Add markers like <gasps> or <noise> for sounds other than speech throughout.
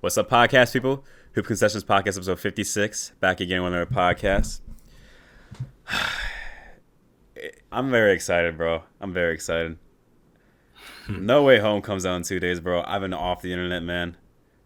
What's up, podcast people? Hoop Concessions Podcast, episode 56. Back again with another podcast. <sighs> I'm very excited, bro. I'm very excited. Hmm. No Way Home comes out in two days, bro. I've been off the internet, man.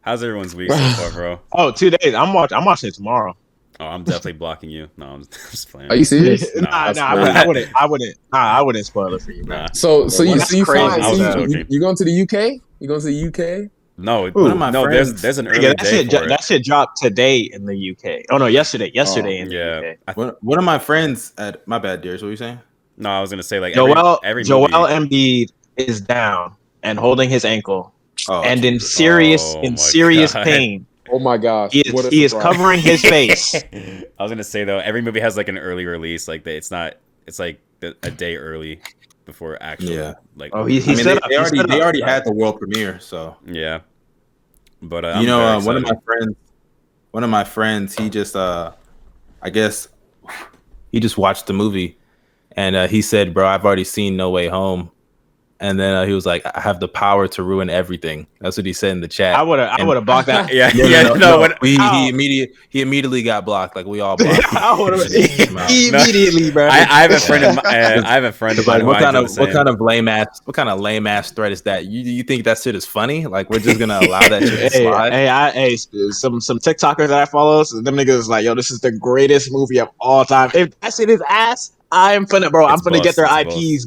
How's everyone's week so far, bro? <laughs> Oh, two days. I'm watching. I'm watching it tomorrow. Oh, I'm definitely blocking you. No, I'm <laughs> just playing. Are you serious? nah, <laughs> nah, that's I, wouldn't, I wouldn't. I wouldn't. Nah, I wouldn't spoil it for you, man. Nah. So, so you, Well, so you, that's crazy. flying, I was so you, joking. you going to the UK? You going to the UK? No, One of my no. Friends- there's an early Yeah, that day shit. for ju- it. That shit dropped today in the UK. Oh no, yesterday. Oh, yesterday in the. UK. I, One, one of my friends at my bad, Darius. What were you saying? no, I was gonna say like every, Joel every Joel movie- Embiid is down and holding his ankle Oh, and in serious Oh in serious God. pain. Oh my gosh! He what is a he is covering his <laughs> face. I was gonna say though, every movie has like an early release. Like it's not. It's like a day early before actually. Yeah. Like Oh, he- I he mean, set they, they he already set they already had the world premiere, so yeah. But uh, you I'm know, uh, one of my friends, one of my friends, he just, uh, I guess, he just watched the movie, and uh, he said, "Bro, I've already seen No Way Home," and then uh, he was like, "I have the power to ruin everything." That's what he said in the chat. I would have I would have blocked that. <laughs> Yeah, No, yeah. no, No, no, when, we, Ow. he immediately he immediately got blocked, like we all <laughs> blocked. him. I would have No. immediately, bro. I, I have a friend of mine. <laughs> I have a friend of Like, mine. what kind of what kind of lame ass what kind of lame ass threat is that? You you think that shit is funny? Like we're just gonna allow that shit to Hey, slide? hey, I, hey, some some TikTokers that I follow, so them niggas is like, yo, this is the greatest movie of all time. If that shit is ass, I'm finna, bro, I'm It's finna get their it's IPs.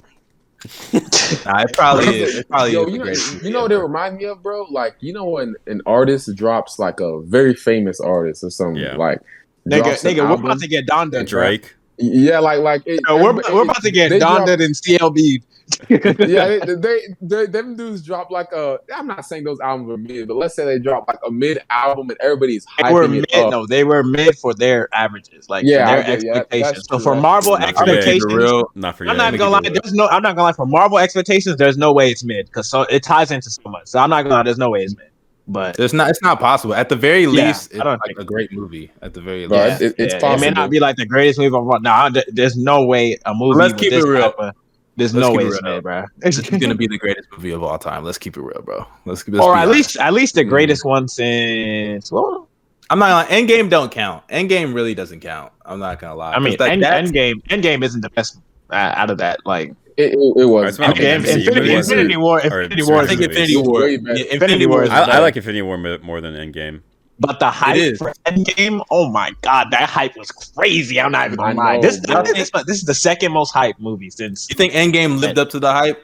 Nah, it probably is. It probably Yo, is you know, greatest you movie know what it ever. remind me of, bro? Like, you know when an artist drops like a very famous artist or something, Yeah. like Nigga, nigga, we're about to get Donda, bro. Drake? Yeah, like like it, Yo, we're, everybody- we're about to get Donda and CLB. <laughs> yeah, they, they, they them dudes drop like a. I'm not saying those albums were mid, but let's say they drop like a mid album and everybody's They were mid, it up. no, they were mid for their averages, like Yeah, their I get- yeah, expectations. that's so true, for that's Marvel true. I'm gonna keep it expectations, real. Not for I'm not gonna lie. There's no, I'm not gonna lie. For Marvel expectations, there's no way it's mid because so it ties into so much. So I'm not gonna lie. There's no way it's mid. But It's not. It's not possible. At the very Yeah, least, I it's don't like think- a great movie. At the very Bro, least, it- it's yeah, It possible. may not be like the greatest movie of all. Nah, there's no way a movie. Let's keep this it real. of- there's Let's no way it's real. mid, bro. this is gonna <laughs> be the greatest movie of all time. Let's keep it real, bro. Let's, let's or at honest. least, at least the Mm. greatest one since. Well, I'm not. Gonna, Endgame don't count. Endgame really doesn't count. I'm not gonna lie. I mean, 'Cause, like, End, that's- Endgame, Endgame isn't the best uh, out of that. Like, It, it, it was. It's not I mean, MCU Endgame, Infinity, movie. Infinity War, Infinity War. I think. Infinity War. Yeah, Infinity War is I, I like Infinity War more than Endgame. But the hype is. for Endgame, oh my god, that hype was crazy. I'm not even gonna lie. This, bro. I think this, this is the second most hype movie since. You think Endgame lived up to the hype?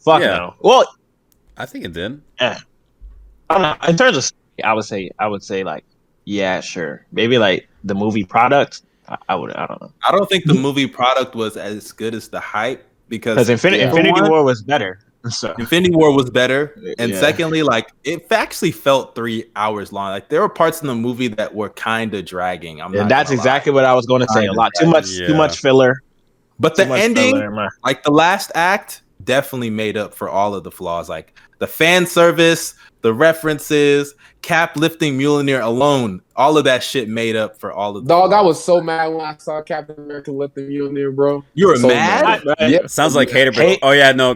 Fuck Yeah. no. Well, I think it did. I don't know. In terms of, I would say, I would say like, yeah, sure. Maybe like the movie product. I, I would, I don't know. I don't think the movie product was as good as the hype because Because Infinity, Yeah. Infinity one, War was better. <laughs> So Infinity War was better, and Yeah. secondly, like it actually felt three hours long. Like there were parts in the movie that were kind of dragging. I'm and that's gonna lie. exactly what I was going to say. A Kinda lot too much, Yeah. too much filler. But too the ending, filler, like the last act, definitely made up for all of the flaws. Like the fan service, the references, Cap lifting Mjolnir alone, all of that shit made up for all of the. Dog, I was so mad when I saw Captain America lifting the Mjolnir, bro. You were so mad? Right. Yep. Sounds like hater, bro. Hate- Oh yeah, no.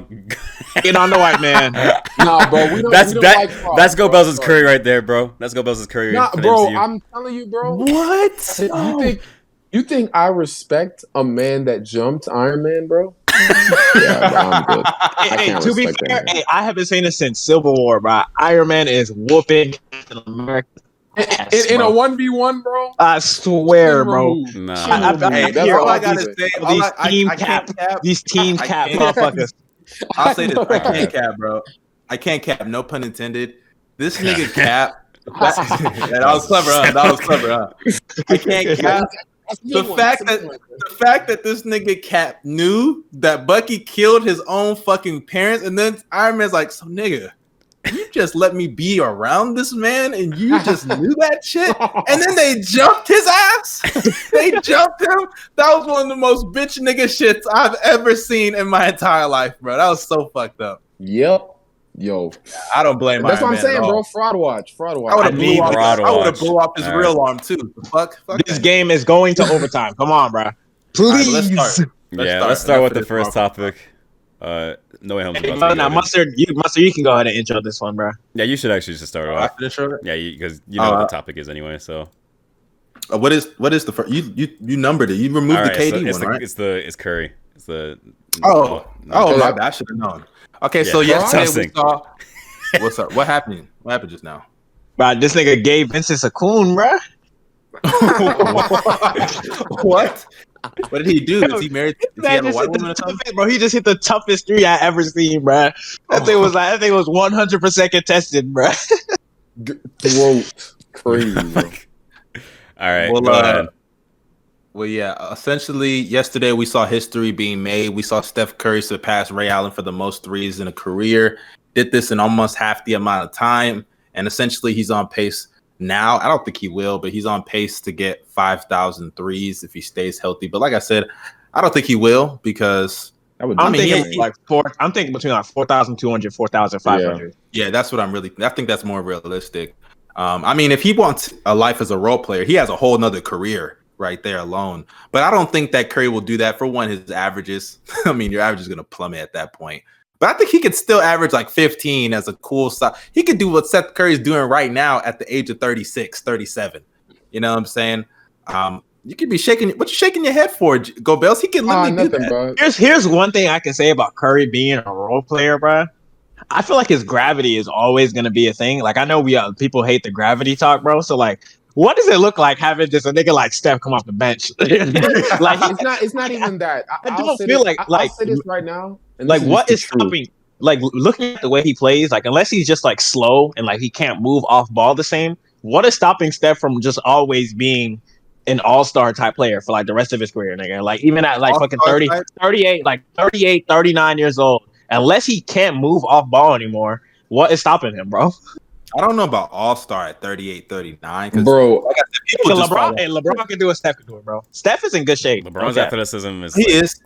Get on the white man. <laughs> Nah, bro. We don't, that's we don't that, like fraud, that's Go bro. Bell's Curry right there, bro. That's Go Bell's Curry. Nah, bro. MCU. I'm telling you, bro. What? You think you think I respect a man that jumped Iron Man, bro? Yeah, bro, <laughs> hey, hey, to be fair, hey, I haven't seen it since Civil War, bro. Iron Man is whooping Captain America. ass, In, in a one v one, bro. I swear, bro. Nah. I- I- I Hey, That's hear all all I I gotta do. say, These all I, I, team I can't cap. These team I cap can't- motherfuckers. I'll say this: I <laughs> I can't cap, bro. I can't cap. No pun intended. This nigga cap. <laughs> That, that was clever, huh? That was clever, huh? I can't cap. That's a The one. fact that one. the fact that this nigga Cap knew that Bucky killed his own fucking parents, and then Iron Man's like, "So nigga, you just let me be around this man, and you just <laughs> knew that shit." <laughs> And then they jumped his ass. they jumped him. That was one of the most bitch nigga shits I've ever seen in my entire life, bro. That was so fucked up. Yep. Yo. I don't blame. My. That's Iron what I'm Man saying, bro. Fraud watch. Fraud watch. I would have blew off. Fraud I would have blew off his All real arm too. Fuck. fuck This that. game is going to overtime. Come on, bro. <laughs> right, Please. let's start. Let's yeah, start. let's start with the first Marvel topic. Uh, no way home's Hey, about now mustard, you mustard, you can go ahead and intro this one, bro. Yeah, you should actually just start it off. After Yeah, because you, know what Uh, the topic is anyway. So uh, what is what is the first? You you you numbered it. You removed All the KD so it's one, the, right? It's the it's Curry. It's the Oh, no, oh, my Yeah. bad. I should have known. Okay, Yeah. so yesterday we saw. <laughs> What's up? What happened? What happened just now? Bro, this nigga gave Vincent a coon, bro. <laughs> what? What did he do? Is he married? Does he have a white woman toughest- bro, he just hit the toughest three I ever seen, bro. That thing was like that thing was one hundred percent contested, bro. G- throat crazy. Bro. <laughs> All right, Well, go uh, ahead. Well, yeah. Essentially, yesterday we saw history being made. We saw Steph Curry surpass Ray Allen for the most threes in a career. Did this in almost half the amount of time, and essentially he's on pace now. I don't think he will, but he's on pace to get 5,000 threes if he stays healthy. But like I said, I don't think he will because would I'm thinking like four. I'm thinking between like 4,200, 4,500. Yeah, that's what I'm really. I think that's more realistic. Um, I mean, if he wants a life as a role player, he has a whole nother career right there alone. But I don't think that Curry will do that. For one, his averages. <laughs> I mean, your average is going to plummet at that point. But I think he could still average like 15 as a cool stop. He could do what Seth Curry's doing right now at the age of 36, 37. You know what I'm saying? Um, you could be shaking. What you shaking your head for, J- Go Bells? He can literally do nothing, that. bro. Here's here's one thing I can say about Curry being a role player, bro. I feel like his gravity is always going to be a thing. Like I know we uh, people hate the gravity talk, bro. So like, what does it look like having just a nigga like Steph come off the bench? <laughs> like, it's not. It's not even that. I, I don't feel this- like- I- like- I'll say this right now. like this what is just the truth. stopping? Like looking at the way he plays, like unless he's just like slow and like he can't move off ball the same. What is stopping Steph from just always being an all-star type player for like the rest of his career, nigga? Like even at like fucking All-star 30, type? 38, like 38, 39 years old, unless he can't move off ball anymore, what is stopping him, bro? I don't know about All Star at 38, 39. Because bro? people just LeBron, hey, LeBron can do what Steph can do it, bro. Steph is in good shape. LeBron's Okay. athleticism is, He like, is.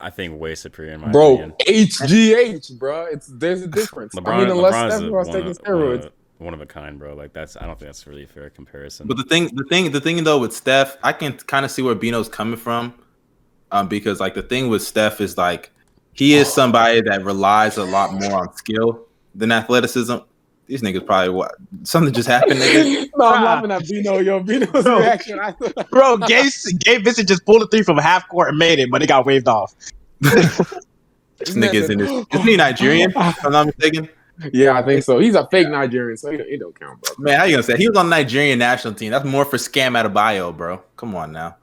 I think, way superior in my Bro, opinion. HGH, bro. It's there's a difference. LeBron, I mean, unless LeBron's Steph was one, taking of, steroids. one, of, one of a kind, bro. Like that's, I don't think that's really a fair comparison. But the thing, the thing, the thing though with Steph, I can kind of see where Bino's coming from, um, because like the thing with Steph is like he is somebody that relies a lot more on skill than athleticism. These niggas probably what something just happened. Nigga. <laughs> no, I'm laughing at Bino. Yo, Bino's <laughs> Bro. reaction. Bro, Gabe, Gabe Vincent just pulled a three from half court and made it, but it got waved off. <laughs> This nigga is in this. Isn't he Nigerian? If I'm not mistaken. yeah, I think so. He's a fake Nigerian, so he don't, he don't count, bro. Man, how you gonna say he was on the Nigerian national team? That's more for scam out of bio, bro. Come on now.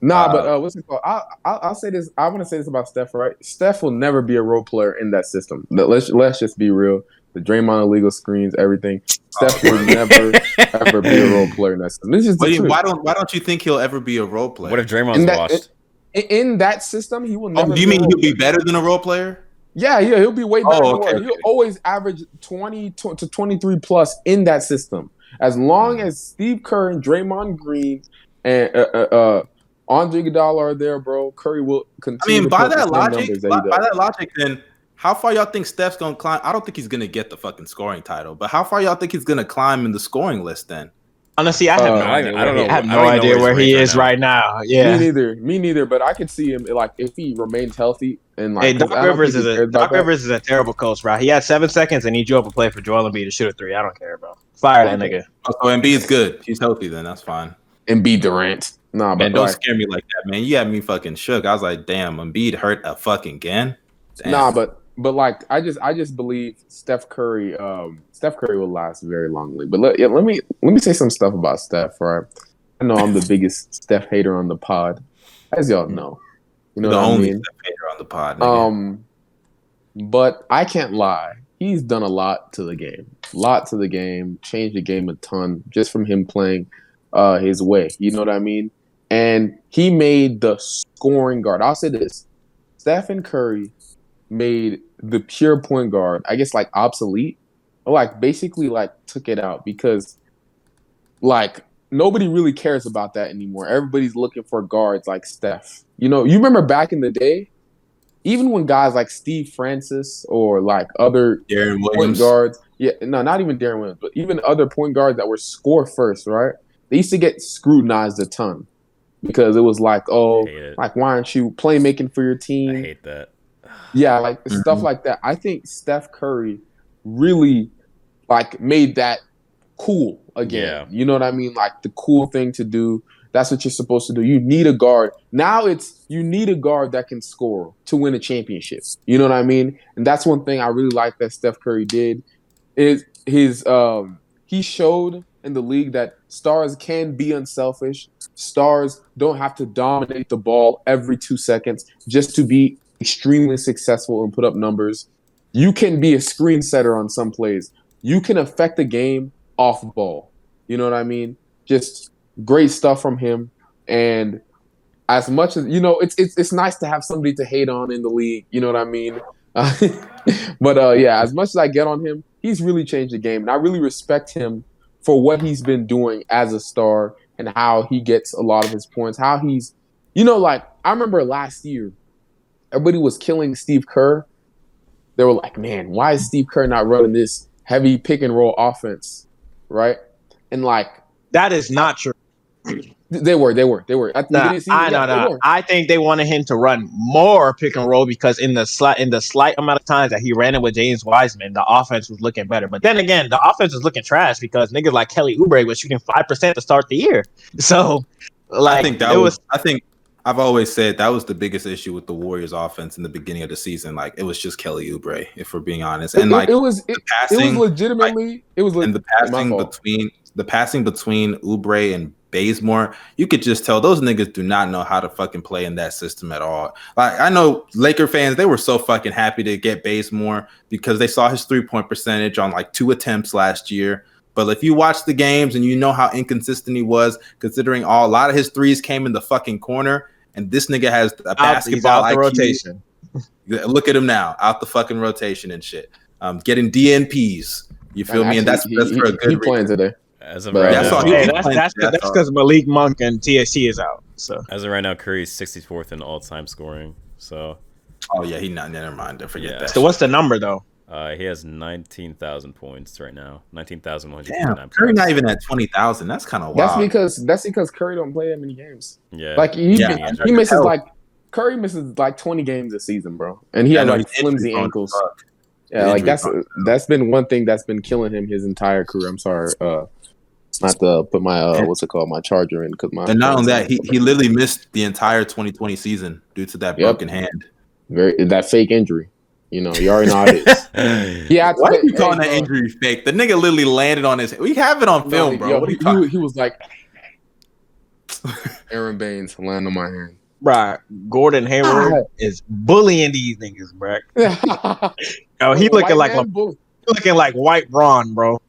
Nah, Uh, but uh, what's it called? I, I, I'll say this. I want to say this about Steph. Right? Steph will never be a role player in that system. Let's let's just be real. The Draymond illegal screens, everything. Steph will never <laughs> ever be a role player in that system. This is But the he- truth. why don't why don't you think he'll ever be a role player? what if Draymond's In that- washed? in, in that system, he will oh, do you be mean he'll be better than a role player? Yeah, yeah, he'll be way better. Oh, than okay, He'll always average 20 to to 23 plus in that system. As long Hmm. as Steve Kerr and Draymond Green and uh, uh, uh, Andre Iguodala are there, bro, Curry will continue. I mean, to by that logic, numbers that by, by that logic, then how far y'all think Steph's gonna climb? I don't think he's gonna get the fucking scoring title, but how far y'all think he's gonna climb in the scoring list then? Honestly, I have Uh, no I- idea. I don't where he- know- I have no don't even know idea where where he is right right now. Me neither. Me neither. But I could see him like if he remains healthy and like. Hey, 'cause Doc Rivers is a Doc. Rivers is a terrible coach, bro. He had seven seconds and he drew up a play for Joel Embiid to shoot a three. I don't care, bro. Fire that nigga. Oh, so Embiid's good. He's healthy then. That's fine. and beat Durant. Nah, but Man, don't like, scare me like that, man. You had me fucking shook. I was like, damn, Embiid hurt a fucking again. Damn. Nah, but but like I just I just believe Steph Curry um Steph Curry will last very longly. But let, yeah, let me let me say some stuff about Steph. Right, I know I'm the <laughs> biggest Steph hater on the pod, as y'all know. You know the what I only mean? Steph hater on the pod. nigga. Um, but I can't lie. He's done a lot to the game. lot to the game. Changed the game a ton just from him playing uh, his way. You know what I mean? And he made the scoring guard. I'll say this: Stephen Curry made the pure point guard. I guess like obsolete, or like basically like took it out because like nobody really cares about that anymore. Everybody's looking for guards like Steph. You know, you remember back in the day, even when guys like Steve Francis or like other Deron point Williams. guards, yeah, no, not even Deron Williams, but even other point guards that were score first, right? They used to get scrutinized a ton because it was like, oh, I hate it. like why aren't you playmaking for your team? I hate that. Yeah, like Mhm. stuff like that. I think Steph Curry really like made that cool again. Yeah. You know what I mean? Like the cool thing to do. That's what you're supposed to do. You need a guard. Now it's you need a guard that can score to win a championship. You know what I mean? And that's one thing I really like that Steph Curry did is his um he showed in the league that stars can be unselfish. Stars don't have to dominate the ball every 2 seconds just to be extremely successful and put up numbers. You can be a screen setter on some plays. You can affect the game off ball. You know what I mean? Just great stuff from him. And as much as you know, it's it's it's nice to have somebody to hate on in the league. You know what I mean? <laughs> but uh, yeah, as much as I get on him, he's really changed the game, and I really respect him for what he's been doing as a star and how he gets a lot of his points. How he's, you know, like I remember last year, everybody was killing Steve Kerr. They were like, "Man, why is Steve Kerr not running this heavy pick and roll offense?" Right? And like That is not true. they were, they were, they were. At the Nah, beginning of the season, I yeah, no they no. were. I think they wanted him to run more pick and roll because in the slight in the slight amount of times that he ran it with James Wiseman, the offense was looking better. But then again, the offense was looking trash because niggas like Kelly Oubre was shooting five percent to start the year. <laughs> So like I think that it was, I think I've always said that was the biggest issue with the Warriors offense in the beginning of the season. Like it was just Kelly Oubre, if we're being honest. And it, like it was it, the it was passing legitimately it was le- and the passing between the passing between Oubre and Bazemore, you could just tell those niggas do not know how to fucking play in that system at all. Like I know Laker fans, they were so fucking happy to get Bazemore because they saw his three point percentage on like two attempts last year. But if you watch the games and you know how inconsistent he was, considering all a lot of his threes came in the fucking corner, and this nigga has a out, he's basketball out the IQ. rotation. Look at him now, out the fucking rotation and shit. Um, getting DNPs. You feel me? And that's Actually, that's for a he, good he playing today. As of But, right That's now, all Yeah, he- that's that's That's that's because Malik Monk and THT is out. So as of right now, Curry's 64th in all-time scoring. So Oh yeah, he not. Never mind. Forget Yeah. that. so what's the number though? Uh, he has 19,000 points right now. Damn, Curry points. not even at twenty thousand. That's kind of That's because that's because Curry don't play that many games. Yeah. Like he, Yeah, he misses hell. like Curry misses like twenty games a season, bro, and he I had know like flimsy ankles. fuck. Yeah, like that's prone. that's been one thing that's been killing him his entire career. I'm sorry, uh, not to put my uh, what's it called, my charger in because my And not only that, he, he literally missed the entire 2020 season due to that Yep. broken hand. very that fake injury. You know, you already know how it is. Yeah, Why are you calling that injury fake? The nigga literally landed on his. We have it on film, bro. what are you he, talking? he, he was like, <laughs> Aron Baynes land on my hand. Bruh, Gordon Hayward ah. is bullying these niggas, bruh. <laughs> Oh, he looking like White man bull- he looking like white Braun, bro.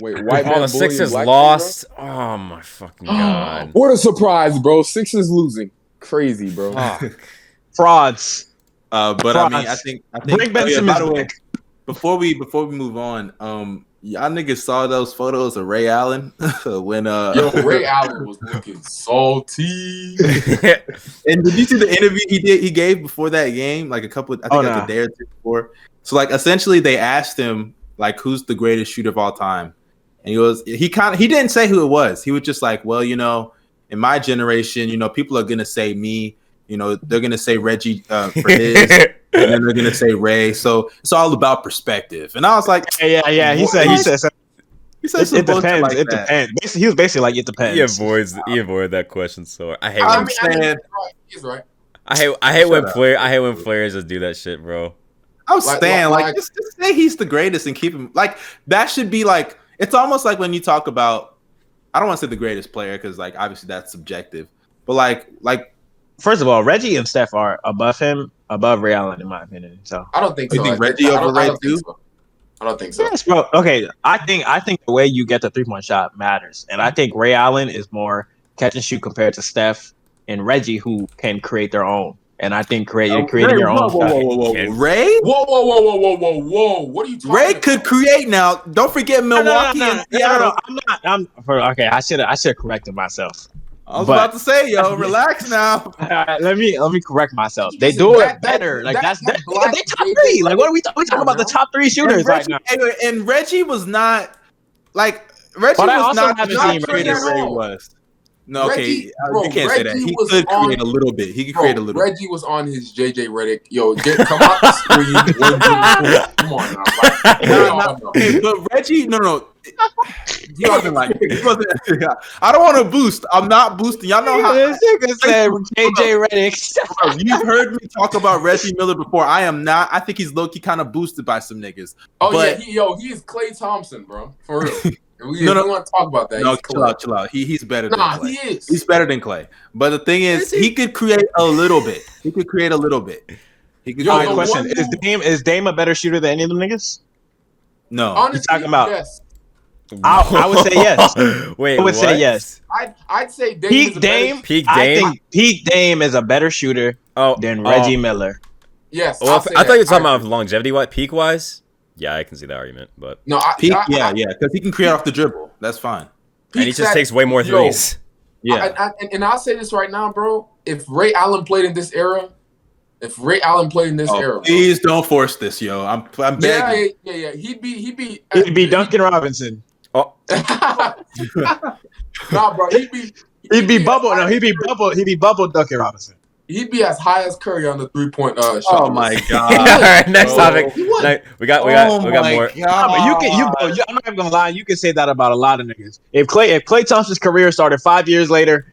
Wait, white Oh, man the bullying Sixers black man, lost. Oh my fucking <gasps> god. what a surprise, bro! Sixers losing, crazy, bro. Frauds. Uh, but I mean, I think I think. Bring Ben oh, yeah, by the way, before we before we move on, um, y'all niggas saw those photos of Ray Allen <laughs> when uh. Yo, Ray <laughs> Allen was looking salty. <laughs> And did you see the interview he did he gave before that game? Like a couple, I think Oh, like nah. a day or two before. So like essentially they asked him like who's the greatest shooter of all time, and he was he kind of he didn't say who it was. He was just like, well, you know, in my generation, you know, people are gonna say me. You know, they're gonna say Reggie uh, for his, and then they're gonna say Ray. So it's all about perspective. And I was like, Yeah, yeah, yeah. He said he said something. he said It, it depends. like it that. depends. Basically, he was basically like it depends. he avoids he avoided that question so I hate I'm when, saying, He's right. I hate I hate when Shut up. player I hate when players just do that shit, bro. I'm Like- staying like, like- just, just say he's the greatest and keep him like that should be like it's almost like when you talk about I don't want to say the greatest player because like obviously that's subjective, but like like First of all, Reggie and Steph are above him, above Ray Allen, in my opinion. So I don't think You so. think I Reggie I don't- I don't think too? so. I don't think so. yes, bro. Okay, I think I think the way you get the three point shot matters, and I think Ray Allen is more catch and shoot compared to Steph and Reggie, who can create their own. And I think creating uh, creating Ray, your whoa, own whoa, whoa, whoa, whoa. Ray Whoa, whoa, whoa, whoa, whoa, whoa, whoa! What are you talking Ray about? could create now. Don't forget No, no, no, Milwaukee no, no, and no, no, Seattle. no, I'm not. I'm okay. I should I should have corrected myself. I was but- about to say, yo, <laughs> relax now. <laughs> All right, let me let me correct myself. They do that- it that- better. Like that- that's that that, black they top Ray- three. Like what are we talking? We talking about the top three shooters And right Reggie, now. anyway, and Reggie was not like Reggie But I was also not haven't not seen great Reggie as at was. No, okay, Reggie- uh, bro, you can't say that. He was could on- create a little bit. He could Bro, create a little. bit. Reggie was on his JJ Redick. Yo, get come out the screen. <laughs> Come on now. Like, we No, all no, know. okay, but Reggie, no, no, he wasn't like. He wasn't, I don't want to boost. I'm not boosting. Y'all know how. This nigga said JJ Redick. You've heard me talk about Reggie Miller before. I am not. I think he's low key kind of boosted by some niggas. Oh But- yeah, he, yo, he is Klay Thompson, bro. For real. <laughs> We, No, no. we want to talk about that. No, He's chill Klay. out, chill out. He he's better than Nah, Klay. he is. He's better than Klay. But the thing is, he could create a little bit. He could create a little bit. He could Yo, create a the little question: Is who- Dame is Dame a better shooter than any of them niggas? No. Honestly, talking about- yes. I, I would say yes. <laughs> Wait, I would say yes. I'd, I'd say Dame Peak is a better- Dame. Peak I think peak Dame is a better shooter oh, than oh. Reggie Miller. Yes, Well, I'll if- say I thought you were talking I- about longevity, what peak wise. Yeah, I can see that argument, but No, I, Peak, I, yeah, I, yeah, because he can create off the dribble. That's fine. and he just that- takes way more yo. <laughs> Yeah. I, I, and, and I'll say this right now, bro. If Ray Allen played in this era, if Ray Allen played in this Oh, era, bro, please don't force this, yo. I'm I'm begging. yeah, yeah, yeah, he'd be, he'd be, He'd be uh, Duncan Robinson. Oh, <laughs> nah, bro, he'd be, He'd be as bubble. No, he'd be bubble. He'd be bubble Duncan Robinson. He'd be as high as Curry on the three point uh, shot. Oh my <laughs> god. All right, next bro. topic. He we got, we got, Oh we got more. Nah, but you can. You, God. bro, I'm not even gonna lie. You can say that about a lot of niggas. If Klay, if Klay Thompson's career started five years later,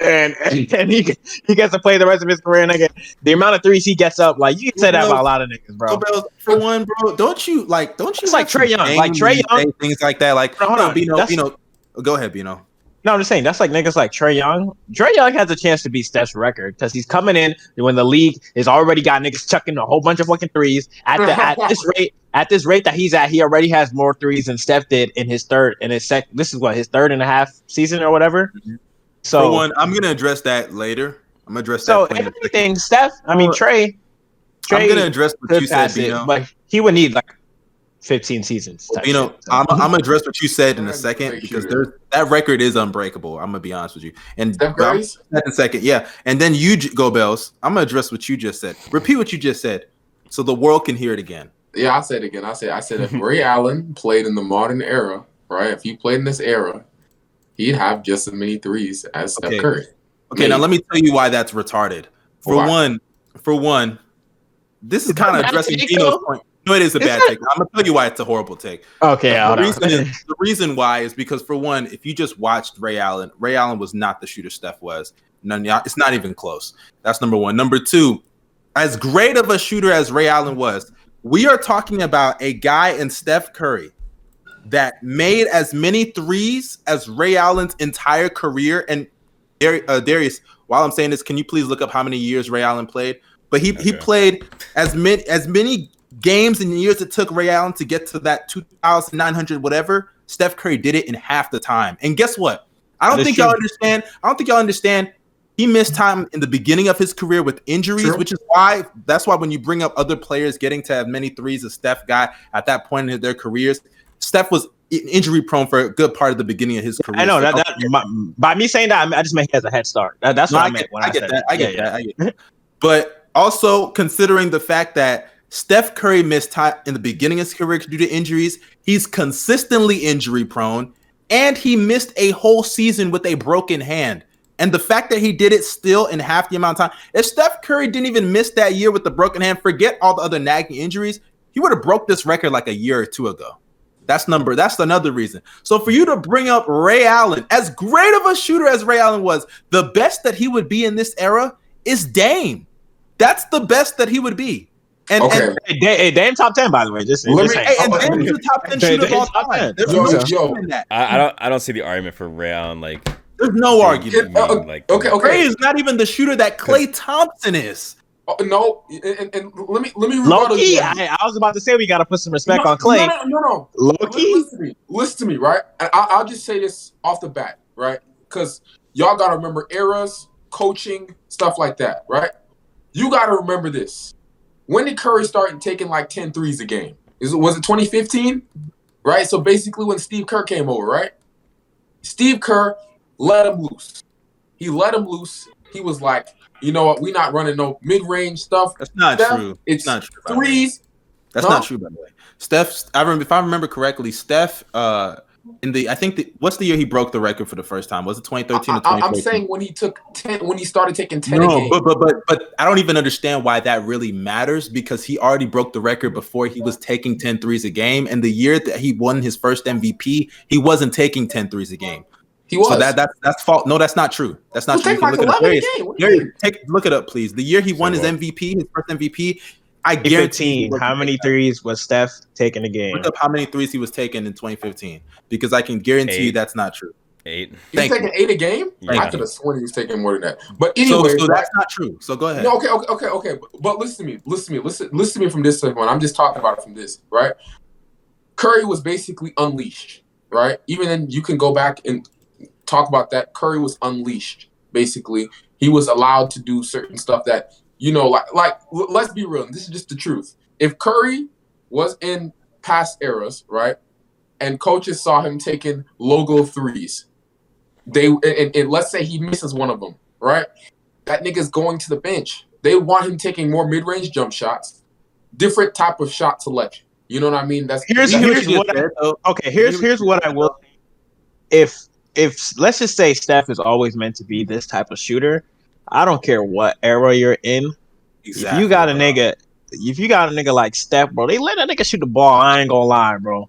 and and, <laughs> and he he gets to play the rest of his career, nigga, the amount of threes he gets up, like you can say that about a lot of niggas, bro. So, bro, for one, bro, don't you like? Don't you It's like Trae Young. Like Trae Young- things like that? Like, No, hold no, on. Bino, Bino, go ahead, Bino. No, I'm just saying that's like niggas like Trae Young. Trae Young has a chance to beat Steph's record because he's coming in when the league has already got niggas chucking a whole bunch of fucking threes at the at this <laughs> rate. At this rate that he's at, he already has more threes than Steph did in his third in his sec. This is what his third and a half season or whatever. So for one, I'm gonna address that later. I'm gonna address so that. point in if anything, Steph. I mean Trae. Trae I'm gonna address what could you said, pass it, Bino. but he would need like 15 seasons. type Bino, shit. So- I'm, I'm gonna mhm. address what you said in a second because there's that record is unbreakable. I'm gonna be honest with you. And Steph but that in a second, yeah. And then you go bells. I'm gonna address what you just said. Repeat what you just said, so the world can hear it again. Yeah, I said it again. I said I said if Ray <laughs> Allen played in the modern era, right? If he played in this era, he'd have just as many threes as Steph Okay. Curry. Okay, now let me tell you why that's retarded. For Why? one, for one, this is Is kind of addressing take, Dino's though? point. No, it is a Is bad that- take. I'm gonna tell you why it's a horrible take. okay, the, hold on. reason is, the reason why is because for one, if you just watched Ray Allen, Ray Allen was not the shooter Steph was. None, it's not even close. That's number one. Number two, as great of a shooter as Ray Allen was, we are talking about a guy in Steph Curry that made as many threes as Ray Allen's entire career. And uh, Darius, while I'm saying this, can you please look up how many years Ray Allen played? But he he played as many as many games and years it took Ray Allen to get to that 2,900 whatever. Steph Curry did it in half the time. And guess what? I don't That think true. y'all understand. I don't think y'all understand. He missed time in the beginning of his career with injuries, True. which is why that's why when you bring up other players getting to as many threes as Steph got at that point in their careers, Steph was injury prone for a good part of the beginning of his career. I know that, that by, by me saying that, I, mean, I just meant he has a head start. That, that's no, what I, I meant get, when I I, get said that. I get Yeah, that. I get that. But also considering the fact that Steph Curry missed time in the beginning of his career due to injuries, he's consistently injury prone, and he missed a whole season with a broken hand. And the fact that he did it still in half the amount of time, if Steph Curry didn't even miss that year with the broken hand, forget all the other nagging injuries, he would have broke this record like a year or two ago. That's number. That's another reason. So for you to bring up Ray Allen, as great of a shooter as Ray Allen was, the best that he would be in this era is Dame. That's the best that he would be. And, Okay. and, Hey, Da- hey, Dame top ten by the way. Just, Let just me- hey, and Oh, Dame's the top 10 Dame- shooter of all top time. 10. There's Yo, no yo. in that. I, I don't, I don't see the argument for Ray Allen. Like, There's no argument. Yeah, uh, like, okay, okay. Ray is not even the shooter that Klay Thompson is. Oh, no, and, and let me let me Low rebuttal key, you. I, I was about to say we gotta put some respect no, on Klay. No, no, no, no. Low Li- Listen to me. Listen to me, right? And I, I'll just say this off the bat, right? Because y'all got to remember eras, coaching, stuff like that, right? You got to remember this. When did Curry start taking like 10 threes a game? Is was it 2015? Right? So basically when Steve Kerr came over, right? Steve Kerr let him loose. He let him loose. He was like, you know what? we're not running no mid-range stuff. That's not Steph, true. It's not true. threes. That's Huh? not true, by the way. Steph, I remember if I remember correctly, Steph uh in the I think the, what's the year he broke the record for the first time? Was it 2013 I, or 2014? I'm saying when he took ten, when he started taking ten. a no, game. but, but but but I don't even understand why that really matters because he already broke the record before he was taking 10 threes a game. And the year that he won his first MVP, he wasn't taking 10 threes a game. he was. So that that's that's fault. No, that's not true. That's not He true. was You taking can like look it 11 up. a Darius, game. What do you Darius, take look it up, please. The year he won his what? MVP, his first MVP, I guarantee. How many threes was Steph taking a game? Look up how many threes he was taking in 2015 because I can guarantee you that's not true. Eight. He's Thank taking eight a game. Yeah. I could have sworn he was taking more than that. But anyway, so right? that's not true. So go ahead. No, okay, okay, okay, okay. But, but listen to me, listen to me, listen, listen to me from this standpoint. I'm just talking about it from this, right? Curry was basically unleashed, right? Even then, you can go back and talk about that. Curry was unleashed, basically. He was allowed to do certain stuff that you know, like, like. l- Let's be real. This is just the truth. If Curry was in past eras, right, and coaches saw him taking logo threes, they and, and- and let's say he misses one of them, right? that nigga's going to the bench. They want him taking more mid-range jump shots, different type of shot selection. You know what I mean? That's Here's- hear here's what I- Okay, here's here's what I will. If if let's just say Steph is always meant to be this type of shooter, I don't care what era you're in. if you got a bro. nigga, if you got a nigga like Steph, bro, they let a nigga shoot the ball. I ain't gonna lie, bro.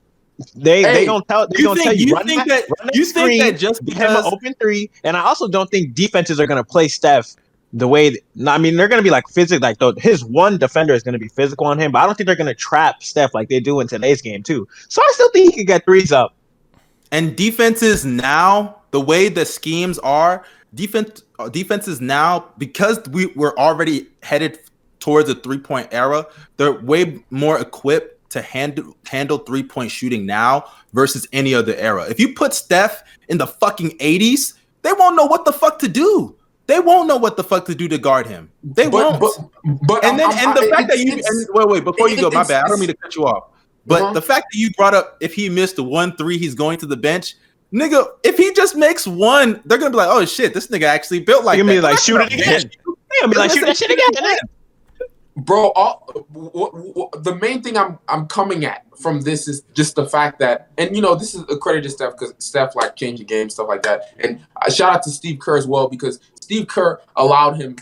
They Hey, they gonna tell they You gonna think, tell you, you think that, that run that you think that just give him an because open three, and I also don't think defenses are gonna play Steph the way. That, I mean they're gonna be like physical, like though his one defender is gonna be physical on him, but I don't think they're gonna trap Steph like they do in today's game too. So I still think he could get threes up. and defenses now the way the schemes are defense defenses now because we we're already headed towards a three point era they're way more equipped to handle handle three point shooting now versus any other era. If you put steph in the fucking 80s they won't know what the fuck to do. They won't know what the fuck to do to guard him. They but, won't. but, but and then I'm- and the I'm- fact that you and, wait wait before you go my bad I don't mean to cut you off. But Uh-huh. the fact that you brought up if he missed the one three he's going to the bench nigga if he just makes one they're gonna be like oh shit this nigga actually built like They're gonna be like, That's shoot it again. bench. They gonna be like, shoot that shit again. bro all, w- w- the main thing i'm i'm coming at from this is just the fact that and you know this is a credit to steph because steph like changed the game stuff like that and uh, shout out to steve kerr as well because steve kerr allowed him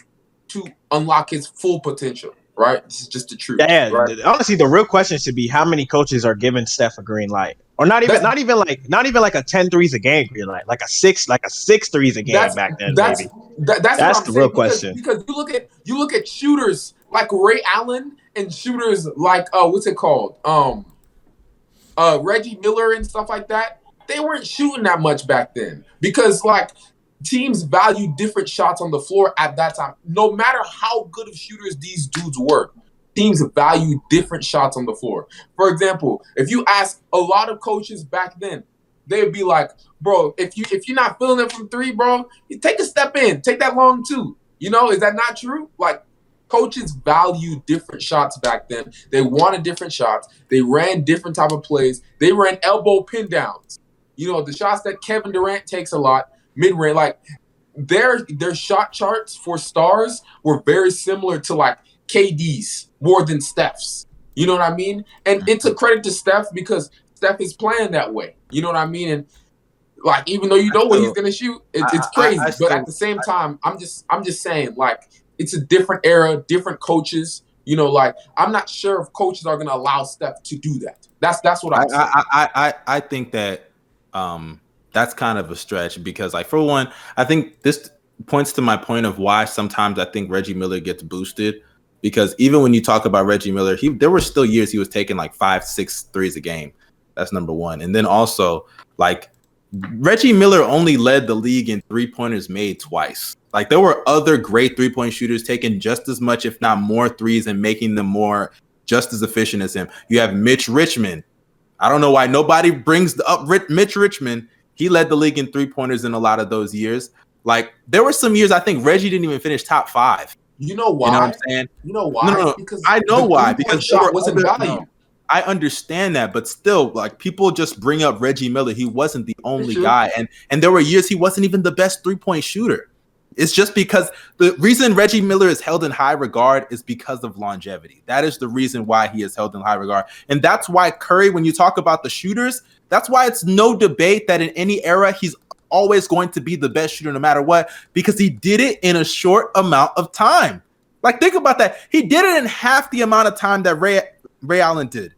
to unlock his full potential right this is just the truth Yeah, right? honestly, the real question should be how many coaches are giving Steph a green light, or not even, not even like, not even like a 10 threes a game green light, like a six, like a six threes a game back then, that's baby. that, that's, That's the real because- question. because you look at you look at shooters like Ray Allen and shooters like uh what's it called um uh Reggie Miller and stuff like that. They weren't shooting that much back then because like teams value different shots on the floor at that time. No matter how good of shooters these dudes were, teams value different shots on the floor. For example, if you ask a lot of coaches back then, they'd be like, "Bro, if you if you're not feeling it from three, bro, take a step in, take that long two." You know, is that not true? Like coaches value different shots back then. They wanted different shots. They ran different type of plays. They ran elbow pin downs. You know, the shots that Kevin Durant takes a lot, mid range, like their their shot charts for stars were very similar to like KD's more than Steph's. You know what I mean? And it's a credit to Steph because Steph is playing that way. You know what I mean? And like even though you know what he's gonna shoot, it, it's I- I- crazy. I but at the same time, I'm just I'm just saying like it's a different era, different coaches. You know, like I'm not sure if coaches are gonna allow Steph to do that. That's that's what I, I'm. I, I, I, I think that um, that's kind of a stretch because, like, for one, I think this points to my point of why sometimes I think Reggie Miller gets boosted because even when you talk about Reggie Miller, he there were still years he was taking like five, six threes a game. That's number one, and then also like Reggie Miller only led the league in three pointers made twice. Like there were other great three point shooters taking just as much, if not more, threes and making them more just as efficient as him. You have Mitch Richmond. I don't know why nobody brings up Mitch Richmond. He led the league in three pointers in a lot of those years. Like there were some years I think Reggie didn't even finish top five. You know why? You know what I'm saying? You know why? No, no, no. Because I know why, because shot wasn't no. I understand that, but still, like people just bring up Reggie Miller. He wasn't the only guy, and and there were years he wasn't even the best three point shooter. It's just because the reason Reggie Miller is held in high regard is because of longevity. That is the reason why he is held in high regard. And that's why Curry, when you talk about the shooters, that's why it's no debate that in any era, he's always going to be the best shooter no matter what, because he did it in a short amount of time. Like, think about that. He did it in half the amount of time that Ray, Ray Allen did.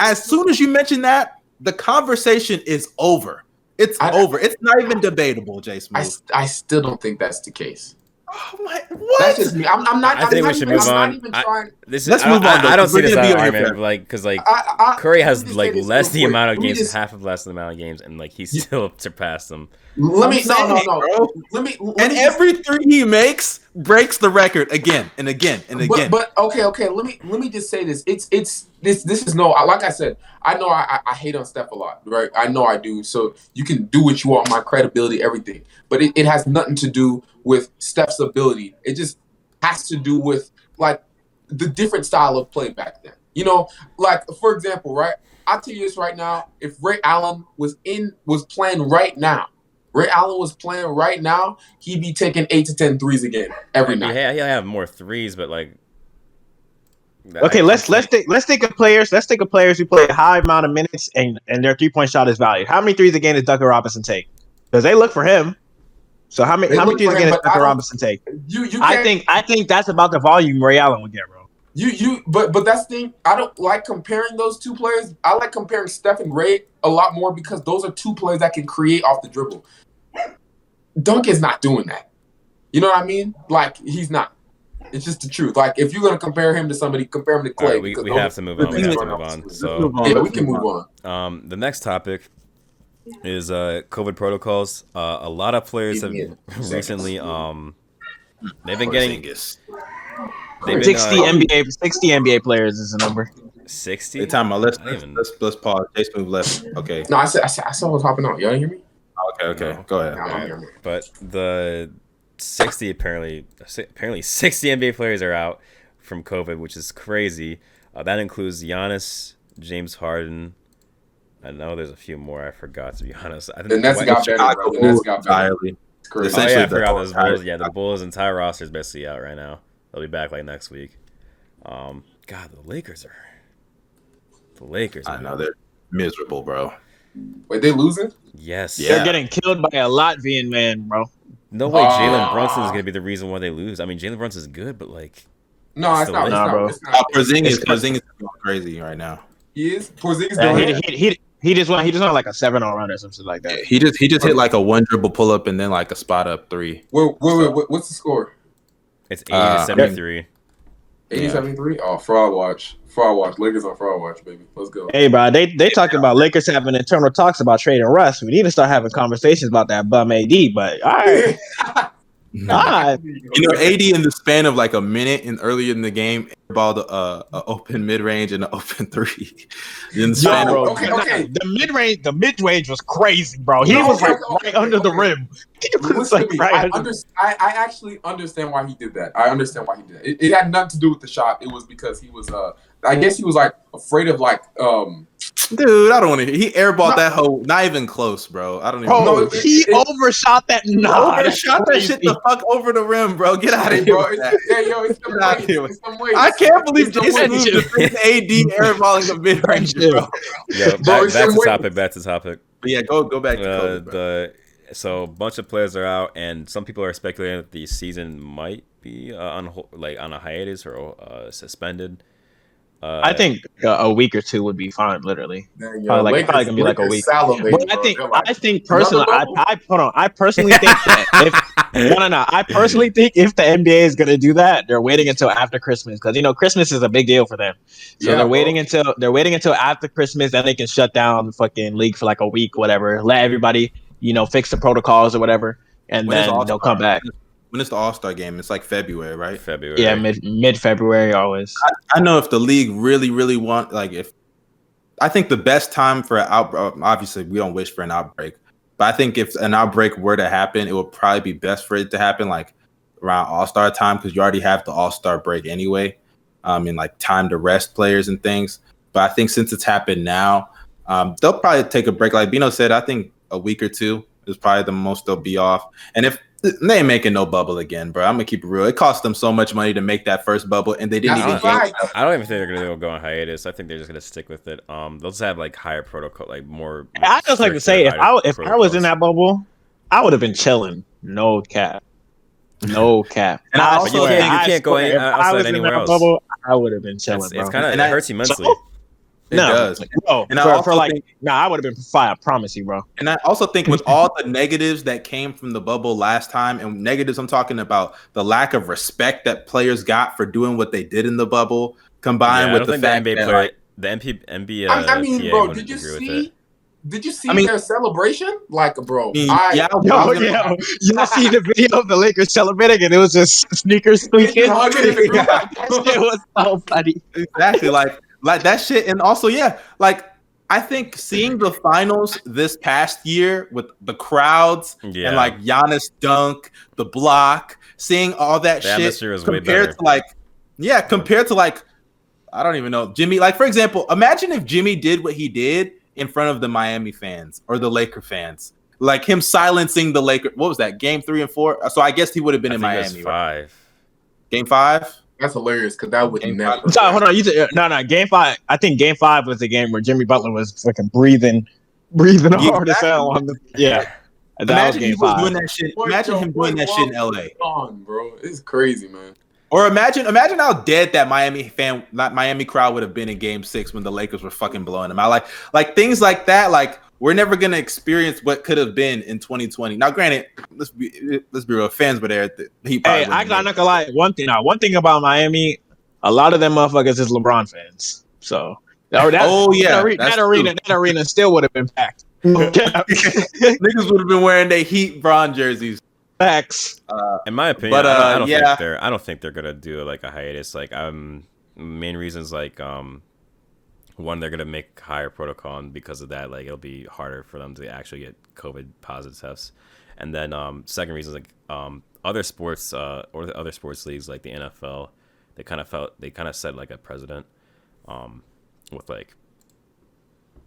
As soon as you mention that, the conversation is over. It's I- over. It's not even debatable, Jay I, Smooth. s- I still don't think that's the case. oh my, what? That's just me. I'm, I'm not. I I'm think we should even, move I'm on. Not even I- trying. This is Let's I, move on, I, though, I don't 'cause we're see this be an on here argument, like because like I, I, Curry has like less the quick. amount of games, just- half of less the amount of games, and like he still <laughs> surpassed them. Let me no no no. bro. Let me. Let and me just- every three he makes breaks the record again and again and again. But, but okay, okay. Let me let me just say this. It's it's this this is no. Like I said, I know I I- I hate on Steph a lot, right? I know I do. So you can do what you want, my credibility, everything. But it, it has nothing to do with Steph's ability. It just has to do with like the different style of play back then. You know, like for example, right? I'll tell you this right now. If Ray Allen was in was playing right now, Ray Allen was playing right now, he'd be taking eight to ten threes a game every night. Yeah, he'll have more threes, but like. Okay, let's let's think let's think of players. Let's think of players who play a high amount of minutes and and their three point shot is valued. How many threes a game does Duncan Robinson take? Because they look for him. So how many They how many threes for a game does but I Duncan Robinson take? You you I think I think that's about the volume Ray Allen would get, bro. You you but but that's the thing. I don't like comparing those two players. I like comparing Steph and Ray a lot more because those are two players that can create off the dribble. Duncan's not doing that. You know what I mean? Like he's not. It's just the truth. Like if you're gonna compare him to somebody, compare him to Klay. right, we, we have to move on. We have to move on. So, yeah, we can move move on. um, the next topic is uh COVID protocols. Uh, a lot of players have Give me a <laughs> second. recently um they've been getting Porzingis. they've been, Sixty uh, NBA sixty NBA players is the number. sixty. Hey, time out. Let's I didn't let's, even- let's let's pause. Jay Smooth left. Okay. No, I said I said I saw what's hopping on. Y'all didn't hear me? Okay. Okay. Go ahead. No, I don't hear me. but the 60 apparently apparently 60 NBA players are out from COVID, which is crazy. Uh, that includes Giannis, James Harden. I know there's a few more I forgot to be <laughs> honest. I think The Nets White- got better, bro. Chicago The Nets got better. entirely. Oh yeah, I the forgot those Bulls. Yeah, the Bulls entire roster is basically out right now. They'll be back like next week. Um, God, the Lakers are. The Lakers. I man. know they're miserable, bro. Wait, they losing? Yes. Yeah. They're getting killed by a Latvian man, bro. No way. Jalen Ah. Brunson is gonna be the reason why they lose. I mean, Jalen Brunson is good, but like, No, it's Still not. It's Nah, not. bro. It's Uh, not. Porzingis, Porzingis is going crazy right now. He is. Porzingis Yeah, doing he, he, he, he just went he just went like a seven on run or something like that. He just he just hit like a one dribble pull up and then like a spot up three. Wait, wait, wait, wait. What's the score? It's 80 Uh, to 73. 80 Yeah. 73? Oh, fraud watch. Fraud watch. Lakers on fraud watch, baby. Let's go. Hey, bro, they they talking about Lakers having internal talks about trading Russ. We need to start having conversations about that bum AD. But all right, <laughs> <laughs> all right. You know, AD in the span of like a minute and earlier in the game, balled uh, a open mid range and an open three. <laughs> In the span bro, of, okay, nah, okay. the mid range, the mid range was crazy, bro. He No, was okay, like okay, right under the rim. <laughs> He was Listen like right I, under- under, I, I actually understand why he did that. I understand why he did that. It, it had nothing to do with the shot. It was because he was, uh, I guess he was like afraid of like, um, dude, I don't want to. He airballed No. that whole, not even close, bro. I don't even. Bro, know. he it- overshot that. Nah, that's Overshot that shit the fuck over the rim, bro. Get out of here. bro, with it's, that. yeah, yo, it's some Get out here It's some weights. I can't believe It's some Jason weights. moved to AD airballing a mid range, bro. Yo, Bro, back, it's back to weight. topic. Back to topic. But yeah, go go back to Uh, COVID, the so a bunch of players are out, and some people are speculating that the season might be uh, on like on a hiatus or uh, suspended. Uh, I think uh, a week or two would be fine, literally. Man, yo, Probably like- probably gonna be like a week. But I think I think personally, I, I hold on. I personally <laughs> think that if no, no, no. I personally think if the NBA is gonna do that, they're waiting until after Christmas because you know Christmas is a big deal for them. So Yeah, they're bro. waiting until they're waiting until after Christmas, then they can shut down the fucking league for like a week, whatever. Let everybody, you know, fix the protocols or whatever, and When then they'll come back. When is the All Star game? It's like February, right? February. Yeah, mid mid February always. I know if the league really, really want like if I think the best time for an outbreak. Obviously, we don't wish for an outbreak, but I think if an outbreak were to happen, it would probably be best for it to happen like around All Star time because you already have the All Star break anyway. Um, and like time to rest players and things. But I think since it's happened now, um, they'll probably take a break. Like Bino said, I think a week or two is probably the most they'll be off. And if They ain't making no bubble again, bro. I'm gonna keep it real. It cost them so much money to make that first bubble, and they didn't That's even a get. I don't even think they're gonna go on hiatus. I think they're just gonna stick with it. Um, they'll just have like higher protocol, like more. I just like to say, if I if I was in that bubble, I would have been chilling. No cap. No cap. And I I also swear, think you I can't go swear, in- outside I was anywhere in that else. bubble, I would have been chilling, It's, it's kind of And it hurts you mentally. It no, does. No, And I for, also for like, think- no, I would have been fine. I promise you, bro. And I also think with all the negatives that came from the bubble last time, and negatives I'm talking about the lack of respect that players got for doing what they did in the bubble, combined Yeah, with the think fact the NBA that player, like, the MP, NBA, uh, I, I mean, PA bro, did you see? Did you see I mean- their celebration? Like, bro, I mean, I, yeah, I Yo, gonna- yeah, <laughs> y'all see the <laughs> video of the Lakers celebrating, and it was just sneakers squeaking. hugging in the group. that shit was so funny. exactly like like that shit and also yeah like i think seeing the finals this past year with the crowds Yeah, and like Giannis dunk the block seeing all that The shit compared to like yeah compared to like i don't even know jimmy like for example imagine if jimmy did what he did in front of the miami fans or the laker fans. Like him silencing the laker what was that game three and four? So i guess he would have been I in think it was miami right? five. game five That's hilarious because that would Game never. five. Sorry, hold on. You said, uh, no, no. Game five. I think game five was the game where Jimmy Butler was fucking breathing, breathing Yeah, hard as hell on the. Yeah, that was imagine he game was five. doing that shit imagine him doing that shit in la On, bro, it's crazy, man. Or imagine, imagine how dead that Miami fan, that Miami crowd would have been in Game Six when the Lakers were fucking blowing them out. Like, like things like that. Like, we're never gonna experience what could have been in 2020. Now, granted, let's be let's be real. Fans were there. At the, he Hey, I wouldn't got have not gonna lie. One thing, now, one thing about Miami, a lot of them motherfuckers is LeBron fans. So, or that, Oh, yeah, that, are- that arena, that arena still would have been packed. <laughs> <laughs> Niggas would have been wearing their Heat Bron jerseys. Facts. In my opinion, But, I don't, I uh, don't yeah. think they're. I don't think they're gonna do like a hiatus. Like, um, main reasons like um, one they're gonna make higher protocol, and because of that, like it'll be harder for them to actually get COVID positive tests. And then um, second reason is like um, other sports uh, or the other sports leagues like the NFL, they kind of felt they kind of set like a president, um, with like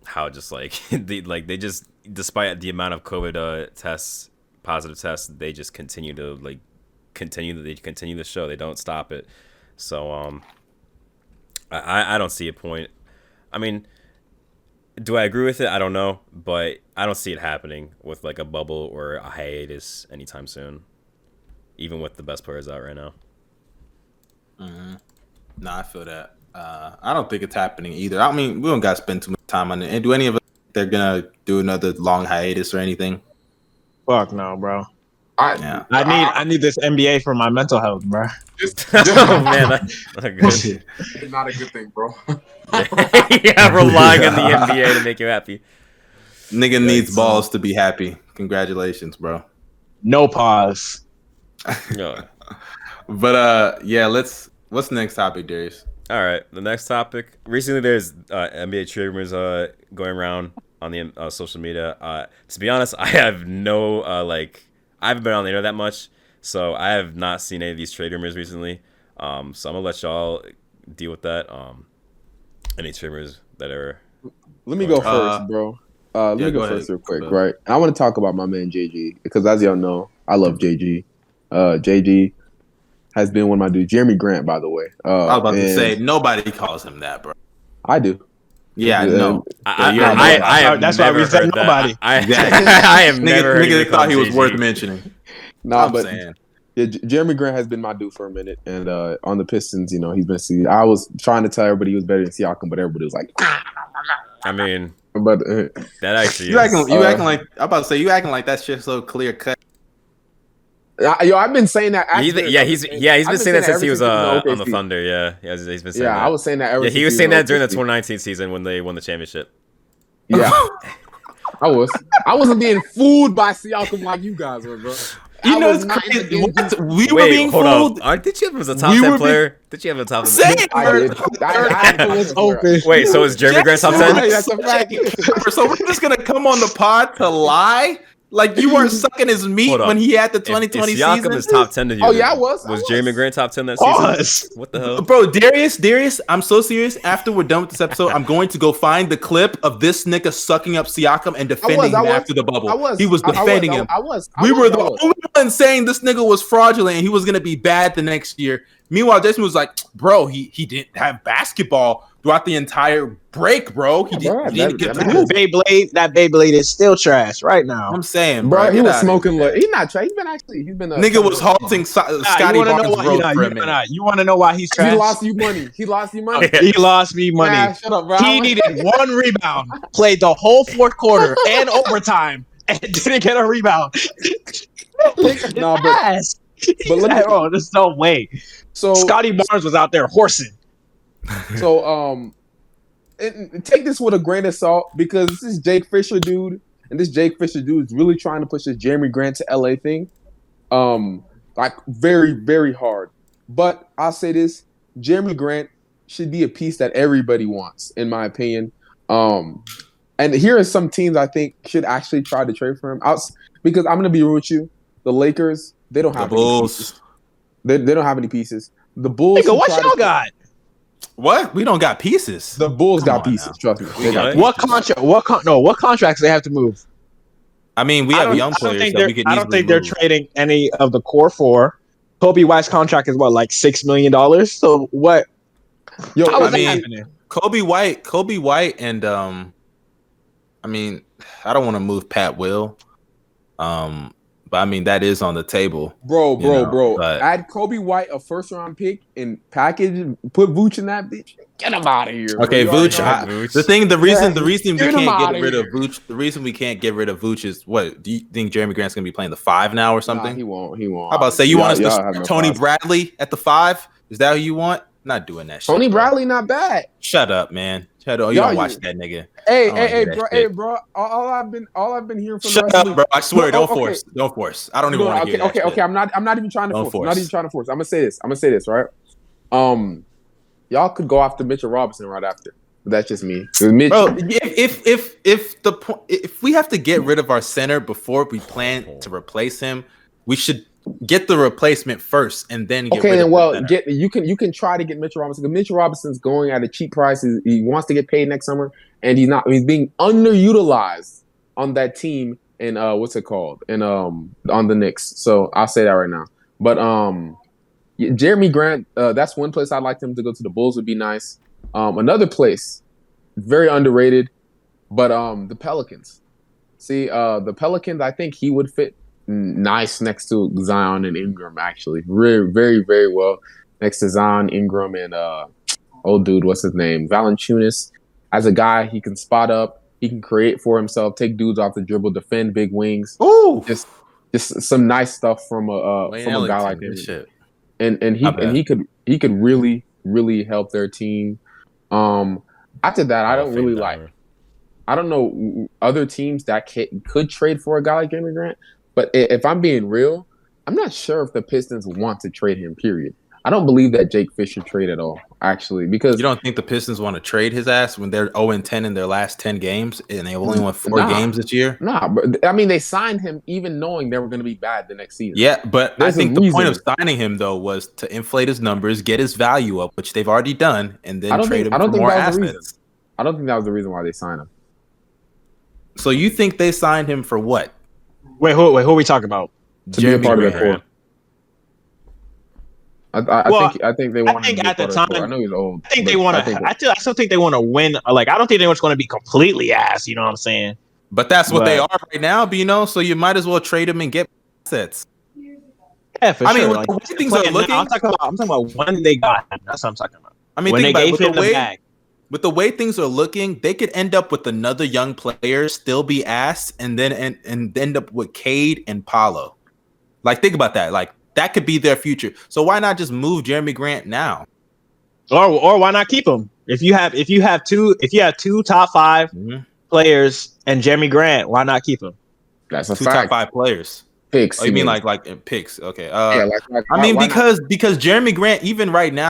how just like <laughs> they like they just despite the amount of COVID uh, tests, positive tests, they just continue to like continue they continue the show. They don't stop it. So um, I- I don't see a point. I mean, do I agree with it? I don't know, but I don't see it happening with like a bubble or a hiatus anytime soon. Even with the best players out right now. Mhm. No, I feel that. Uh, I don't think it's happening either. I mean, we don't got to spend too much time on it. And do any of us? They're gonna do another long hiatus or anything? Fuck no, bro. I, Yeah. I need, I need this NBA for my mental health, bro. just, <laughs> oh man, that's not good. it's not a good thing, bro. <laughs> yeah, <laughs> relying on the NBA to make you happy. Nigga needs balls to be happy. Congratulations, bro. No pause. Yeah. But uh, yeah. Let's. What's the next topic, Darius? All right, the next topic. Recently, there's uh, NBA trade rumors uh, going around on the uh, social media. Uh, to be honest, I have no uh, like. I haven't been on the internet that much, so I have not seen any of these trade rumors recently. Um, so I'm gonna let y'all deal with that. Um, any trade rumors that are. Let me go Uh, first, bro. Uh, let yeah, me go, go ahead. first real quick, Go ahead. right? I want to talk about my man JG because, as y'all know, I love JG. Uh, JG has been one of my dudes. Jerami Grant, by the way. Uh, I was about to say nobody calls him that, bro. I do. Yeah, Yeah. no. I, I, I. I, have That's why never we said heard that. nobody. I, <laughs> I have never heard nigga thought he was JG. worth mentioning. Nah, I'm but saying. yeah, Jerami Grant has been my dude for a minute, and uh, on the Pistons, you know, he's been. See, I was trying to tell everybody he was better than Siakam, but everybody was like, I mean, but uh, that <laughs> actually You is. acting, you Uh, acting like I'm about to say you acting like that shit so clear cut. I- yo, I've been saying that. He's, after- yeah, he's yeah he's I've been saying that since he was uh, on the Thunder. Yeah, yeah, he's he's been saying Yeah, that. I was saying that. Ever yeah, he was saying that during the 2019 season when they won the championship. Yeah, <laughs> I was. I wasn't being fooled by Siakam like you guys were, bro. You I know, it's not the crazy. game. What? We were being hold fooled. on. Aren't- Did you have him as a top We 10 be- player? Did you have him as a top 10? Say I bro. did. I, I, I, It's open. Wait, so is Jerami Grant top Jackson, 10? That's a fact. <laughs> so we're just gonna come on the pod to lie Like you weren't <laughs> sucking his meat when he had the 2020 if Siakam season. is top ten to you, Oh, yeah, I was. I Was was. Jerami Grant top ten that Pause. season? What the hell? Bro, Darius, Darius, I'm so serious. After we're done with this episode, I'm going to go find the clip of this nigga sucking up Siakam and defending I him was. after the bubble. I was. He was I- I defending him. I was. I we was, were the only ones saying this nigga was fraudulent and he was gonna be bad the next year. Meanwhile, Jason was like, "Bro, he he didn't have basketball throughout the entire break, bro. He, Yeah, did, bro, he didn't that- get that the That move." Beyblade, that Beyblade is still trash right now. I'm saying, Bro, bro, he was smoking. here. Like, he's not trash. He's been actually. He's been. A, Nigga was halting so- Nah, Scottie you wanna Barnes' know why, road nah, for a you, minute. nah, you want to know why he's He lost you money. He lost you money. <laughs> He lost me money. Nah, shut up, bro. He needed one rebound, played the whole fourth quarter and overtime, <laughs> and didn't get a rebound. No, but- but let me- oh, there's no way. So Scottie Barnes was out there horsing. <laughs> So um, and- and take this with a grain of salt because this is Jake Fisher dude, and this Jake Fisher dude is really trying to push this Jerami Grant to LA thing, um, like very very hard. But I'll say this: Jerami Grant should be a piece that everybody wants, in my opinion. Um, and here are some teams I think should actually try to trade for him. Out because I'm gonna be real with you, the Lakers they don't The have any Bulls. pieces. They, they don't have any pieces. The Bulls. Nigga, should what try y'all got? What? We don't got pieces. The Bulls Come got pieces. now. Trust me. They got got. What contract? What con- no? What contracts they have to move? I mean, we have don't, young I don't players think that they're. we could I don't easily think they're trading any of the core four. Coby White's contract is what, like six million dollars. So what? Yo, How I mean, happening? Coby White, Coby White, and um, I mean, I don't want to move Pat Will, um, but I mean that is on the table. bro, bro, know, bro. but- Add Coby White a first round pick and package, put Vooch in that bitch. Get him out of here. Okay, You Vooch. I- Vooch. The thing, the reason, Yeah, the reason we can't get rid of here. Vooch, the reason we can't get rid of Vooch is what? Do you think Jerami Grant's gonna be playing the five now or Nah, something? he won't. He won't. How about say you Y'all- want us to start no Tony five. Bradley at the five? Is that who you want? Not doing that. Shit, Tony bro. Bradley, not bad. Shut up, man. Shut up. You Y'all- don't watch that nigga. Hey, hey, hey, bro, hey, bro. All, I've been, all I've been hearing from Shut up, bro. I swear, No, don't okay. force. Don't force. I don't even no, want to okay, hear that okay, okay. I'm not, I'm not even trying to Don't force. force. Not even trying to force. I'm gonna say this. I'm gonna say this, right? Um, y'all could go after Mitchell Robinson right after. But that's just me. Mitch, Bro, if if if if the point if we have to get rid of our center before we plan to replace him, we should get the replacement first and then get Okay, of well, get you can you can try to get Mitchell Robinson. Mitchell Robinson's going at a cheap price. He, he wants to get paid next summer, and he's not. He's being underutilized on that team. And uh, what's it called? And um, on the Knicks. So I'll say that right now. But um, Jerami Grant. Uh, that's one place I'd like him to go to. The Bulls would be nice. Um, another place, very underrated, but um, the Pelicans. See, uh, the Pelicans. I think he would fit nice next to Zion and Ingram. Actually, very, very, very well next to Zion, Ingram, and uh, old dude, what's his name, Valanciunas. As a guy, he can spot up. He can create for himself, take dudes off the dribble, defend big wings. Ooh, Just, just some nice stuff from a uh, Wayne from a guy like him shit. and and he and he could he could really really help their team. Um, after that, I don't really like. I don't know other teams that ca could trade for a guy like Jerami Grant, but if I'm being real, I'm not sure if the Pistons want to trade him. Period. I don't believe that Jake Fisher trade at all, actually, because You don't think the Pistons want to trade his ass when they're 0 and 10 in their last 10 games and they only won four Nah. games this year? nah. But I mean, they signed him even knowing they were going to be bad the next season. Yeah, but There's I think the point of signing him though was to inflate his numbers, get his value up, which they've already done, and then trade think- him for more that was the assets. I don't think that was the reason why they signed him. So you think they signed him for what? Wait, who? Wait, who are we talking about? To be a part of their Grant. core. I, I, Well, I think I think they want. think to be a at the part of their core. time- I know he's old. I think they want I to. think- I, still, I still think they want to win. Like, I don't think they're going to be completely ass. You know what I'm saying? But that's what they are right now, you know. So you might as well trade them and get assets. Yeah, for I mean, sure. with like, the way things are playing now, looking- I'm talking about. I'm talking about when they got him. That's what I'm talking about. I mean, when they about gave him the the way bag. With the way things are looking, they could end up with another young player, still be asked, and then and, and end up with Cade and Paolo. Like, think about that. Like, that could be their future. So why not just move Jerami Grant now? Or or why not keep him? If you have if you have two if you have two top five Mhm. players and Jerami Grant, why not keep him? That's a Two top five players. Picks. Oh, you mean like like picks? Okay. Uh, yeah, like, like, I why- mean, why not? because because Jerami Grant, even right now,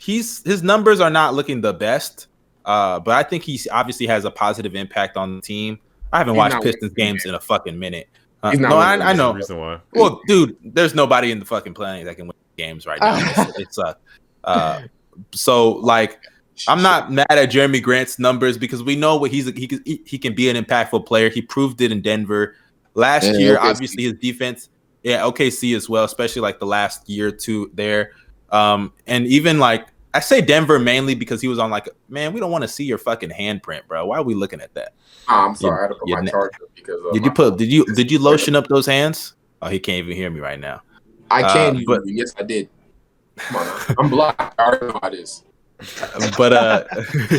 he's his numbers are not looking the best. Uh, but I think he obviously has a positive impact on the team. I haven't He's watched Pistons games in a fucking minute. Uh, no, I, winning. I know. reason why. Well, dude, there's nobody in the fucking planet that can win games right now. It's, <laughs> it's uh, uh, so like I'm not mad at Jerami Grant's numbers because we know what he's he can- he, he can be an impactful player. He proved it in Denver last And year. OKC. Obviously, his defense, yeah, OKC as well, especially like the last year or two there. Um, and even like I say Denver mainly because he was on like, man, we don't want to see your fucking handprint, bro. Why are we looking at that? Ah, I'm sorry, I had to put you my charger because Did you put did you <laughs> did you lotion up those hands? Oh, he can't even hear me right now. I can, uh, but- you. yes, I did. Come on. I'm blocked. I already know how it is. <laughs> but uh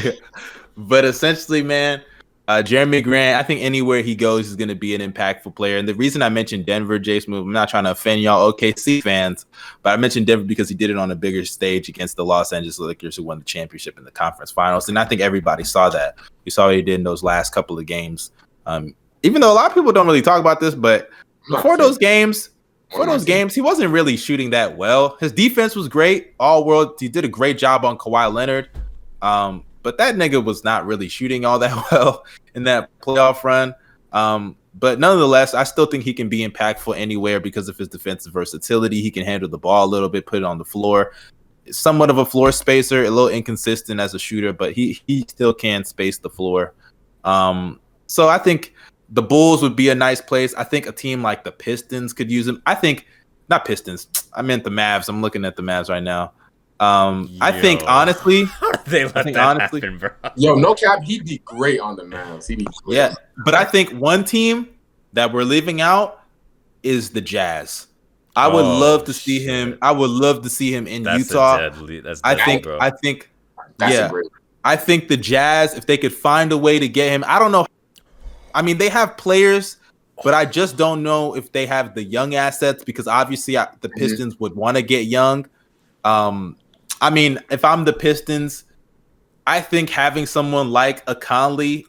<laughs> but essentially man uh jerami grant i think anywhere he goes is going to be an impactful player and the reason i mentioned denver jason i'm not trying to offend y'all okc fans but i mentioned denver because he did it on a bigger stage against the los angeles lakers who won the championship in the conference finals and i think everybody saw that we saw what he did in those last couple of games um even though a lot of people don't really talk about this but before those games for those games, he wasn't really shooting that well. His defense was great, all world. He did a great job on Kawhi Leonard. Um, but that nigga was not really shooting all that <laughs> well in that playoff run. Um, but nonetheless, I still think he can be impactful anywhere because of his defensive versatility. He can handle the ball a little bit, put it on the floor. Somewhat of a floor spacer, a little inconsistent as a shooter, but he he still can space the floor. Um, so I think the Bulls would be a nice place. I think a team like the Pistons could use him. I think not Pistons. I meant the Mavs. I'm looking at the Mavs right now. Um, I think honestly, <laughs> How they let think that honestly- happen, bro? Yo, no cap, he'd be great on the Mavs. He'd be great. yeah. But I think one team that we're leaving out is the Jazz. I would Oh, love to see him. I would love to see him in That's Utah. a deadly. That's I think. bro. I think. That's yeah. great. I think the Jazz, if they could find a way to get him, I don't know. I mean, they have players, but I just don't know if they have the young assets because obviously I, the Pistons would want to get young. Um, I mean, if I'm the Pistons, I think having someone like a Conley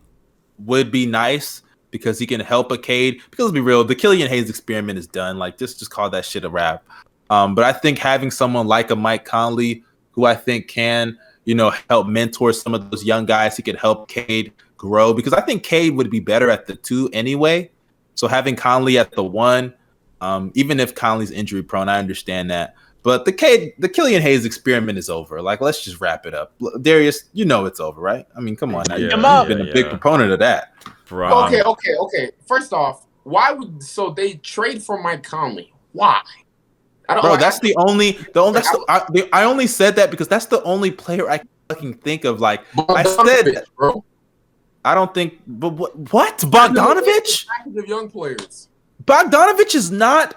would be nice because he can help a Cade. Because let's be real, the Killian Hayes experiment is done. Like, just just call that shit a wrap. Um, but I think having someone like a Mike Conley, who I think can, you know, help mentor some of those young guys, he could help Cade grow because I think Cade would be better at the two anyway. So having Conley at the one, um, even if Conley's injury prone, I understand that. But the Cade, the Killian Hayes experiment is over. Like, let's just wrap it up. Darius, you know it's over, right? I mean, come on, now. Yeah, you've yeah, been a big proponent of that. Bro, Okay, okay, okay. First off, why would so they trade for Mike Conley? Why? I don't. Bro, like- that's the only the only that's the, I, the, I only said that because that's the only player I can fucking think of. Like, I said Bogdanovich, bro. I don't think, but what? What? Bogdanovich? Package of young players. Bogdanovich is not.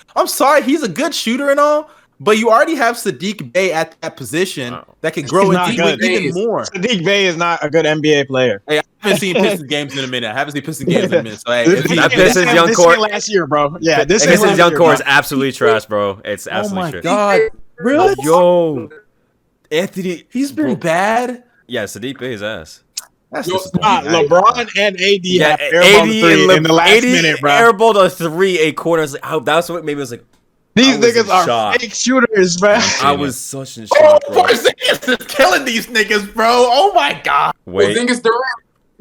<laughs> I'm sorry, he's a good shooter and all, but you already have Saddiq Bey at that position Wow. that can grow He's not even more. Saddiq Bey is not a good NBA player. Hey, I haven't seen Pistons <laughs> games in a minute. I haven't seen Pistons games in a minute. So hey, This, if he- this Pistons young core- last year, bro. Yeah, this ain't Pistons young core is absolutely trash, bro. It's absolutely. trash. oh my trash. god, Really? Yo, Anthony, he's been Bro. bad. yeah, Saddiq Bey his ass. That's Yo, disappointing. Nah, LeBron and AD Yeah, have airball the three in the last 80 minute, bro. Airball the three, eight quarters. Like, oh, that's what maybe it was like. These niggas are shock. fake shooters, bro. I was such in Oh, shock, bro. Porzingis is killing these niggas, bro. Oh my god. Wait, Porzingis Durant.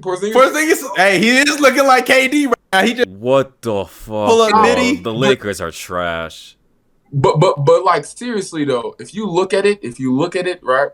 Porzingis. Porzingis, hey, he is looking like KD right now. He just what the fuck? Pull up bro? Nitty. The Lakers are trash. But but but like seriously though, if you look at it, if you look at it, right?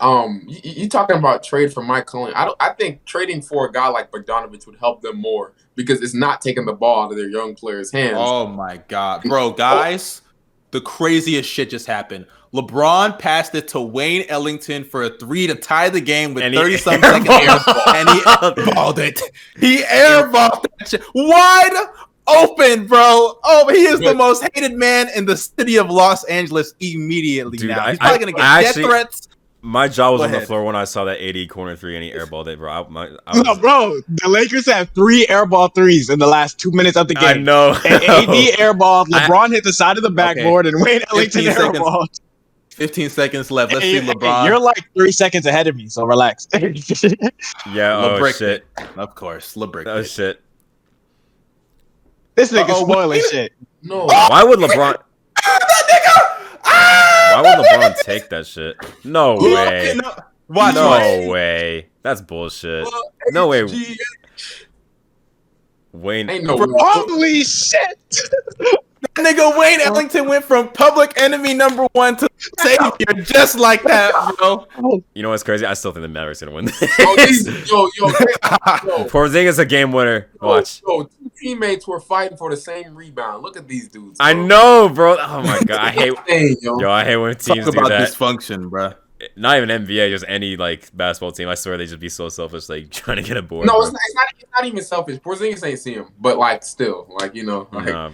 Um, you, you talking about trade for Mike Conley? I don't. I think trading for a guy like Bogdanovich would help them more because it's not taking the ball out of their young players' hands. Oh my god, bro, guys, the craziest shit just happened. LeBron passed it to Wayne Ellington for a three to tie the game with And 30 something seconds airballed. and he airballed it. He airballed that shit wide open, bro. Oh, he is the most hated man in the city of Los Angeles immediately Dude, now. He's probably I- gonna get I death actually- threats. My jaw was Go on the floor when I saw that 80 corner three and he airballed it, bro. I, my, I, No, bro, the Lakers have three airball threes in the last two minutes of the game. I game. know. And AD <laughs> airballed, I- LeBron hit the side of the backboard, and Wayne Ellington 15 seconds. airballed. 15 seconds left. Let's Hey, see hey, LeBron. You're like three seconds ahead of me, so relax. <laughs> yeah. Oh LeBrick shit. of course, LeBrick. Oh shit. this nigga's Uh-oh, spoiling shit. no, Why would LeBron? <laughs> Why would LeBron <laughs> take that shit? No way. Watch, no watch. way. That's bullshit. No way. Wayne. Ain't no Holy shit. <laughs> Nigga Wayne Ellington went from public enemy number one to savior just like that, bro. You know what's crazy? I still think the Mavericks gonna win. Yo, these, <laughs> yo, yo, yo, Porzingis a game winner. Watch. Yo, two teammates were fighting for the same rebound. Look at these dudes. I know, bro. Oh my god, I hate. <laughs> Dang, yo. Yo, I hate when Talk teams do about that. dysfunction, bro. Not even NBA, just any like basketball team. I swear they just be so selfish, like <laughs> trying to get a board. No, it's not, it's not. It's not even selfish. Porzingis ain't see him, but like still, like you know, like, Nah,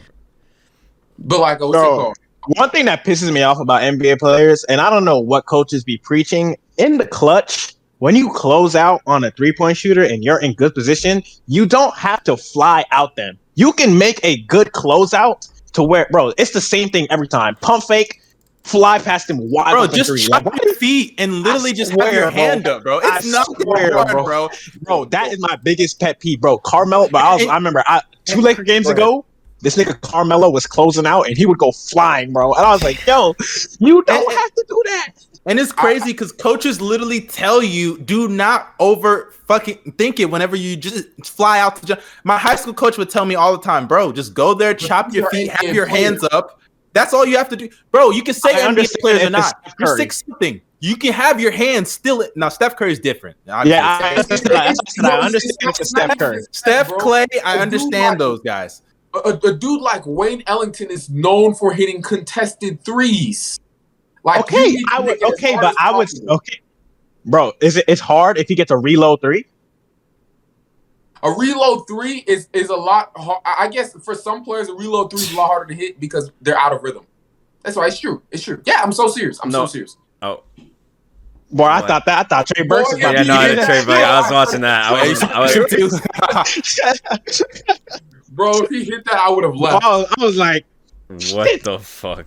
but like what's it called? One thing that pisses me off about NBA players, and I don't know what coaches be preaching in the clutch. When you close out on a three point shooter and you're in good position, you don't have to fly out them. You can make a good closeout to where, bro, it's the same thing every time. Pump fake, fly past him wide Bro, just three. chop Like, your feet and literally just have swear, your bro. hand up, bro. It's I not swear, hard, bro. bro. bro, that is my biggest pet peeve, bro. Carmelo, but I, was, I remember I, two Laker games ago, this nigga Carmelo was closing out and he would go flying, bro. And I was like, yo, you don't have to do that. And it's crazy because coaches literally tell you do not over fucking think it whenever you just fly out to. Ju- My high school coach would tell me all the time, bro, just go there, chop your feet, have your hands up. That's all you have to do, bro. You can say I NBA players if or not. it's You're six something. You can have your hands still. It. Now Steph Curry is different. Yeah, I understand. I understand, I understand it's it's not Steph Curry. Steph. Klay, I understand those guys. A, a- a dude like Wayne Ellington is known for hitting contested threes. Like Okay, I would. make it as Okay, but I would. Okay, bro, is it? It's hard if you get a reload three. A reload three is is a lot. har- I I guess for some players, a reload three is a lot harder to hit because they're out of rhythm. That's why it's true. It's true. Yeah, I'm so serious. I'm No. so serious. oh, Boy, I What? thought that. I thought Trey Burks was Boy, about yeah, to no, be I in did that. trade, but I was watching that. I <laughs> was, I was, <laughs> <laughs> Bro, if he hit that, I would have left. I was, I was like, what the fuck?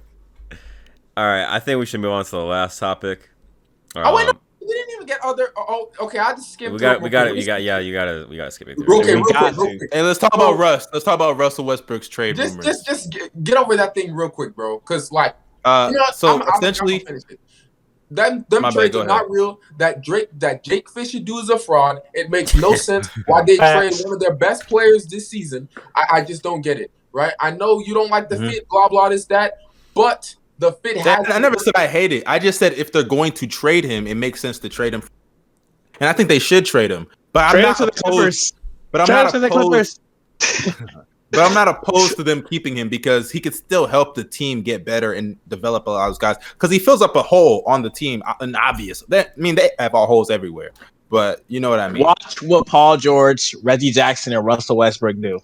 All right, I think we should move on to the last topic. Oh wait, no, Um, we didn't even get other. Oh, okay. I just skipped. we got, through we got it. You got, yeah, you gotta, we gotta skip it through. Okay, We real got quick, real to. quick. Hey, let's talk about Russ. Let's talk about Russell Westbrook's trade Just, rumors. just, just get, get over that thing real quick, bro. Because like, uh, you know, so I'm- I'm- I'm essentially, gonna finish them My trades go are ahead. not real. That Drake, that Jake Fisher dude is a fraud. It makes no <laughs> sense why they trade one of their best players this season. I, I just don't get it. Right? I know you don't like the Mhm. fit, blah blah this that, but the fit has. That- I never said I hate it. I just said if they're going to trade him, it makes sense to trade him. And I think they should trade him. But I'm not to the opposed, Clippers. but I'm Trade not to the opposed, Clippers. <laughs> but I'm not <laughs> opposed to them keeping him because he could still help the team get better and develop a lot of those guys because he fills up a hole on the team, uh, an obvious. That, I mean, they have all holes everywhere, but you know what I mean. Watch what Paul George, Reggie Jackson, and Russell Westbrook do.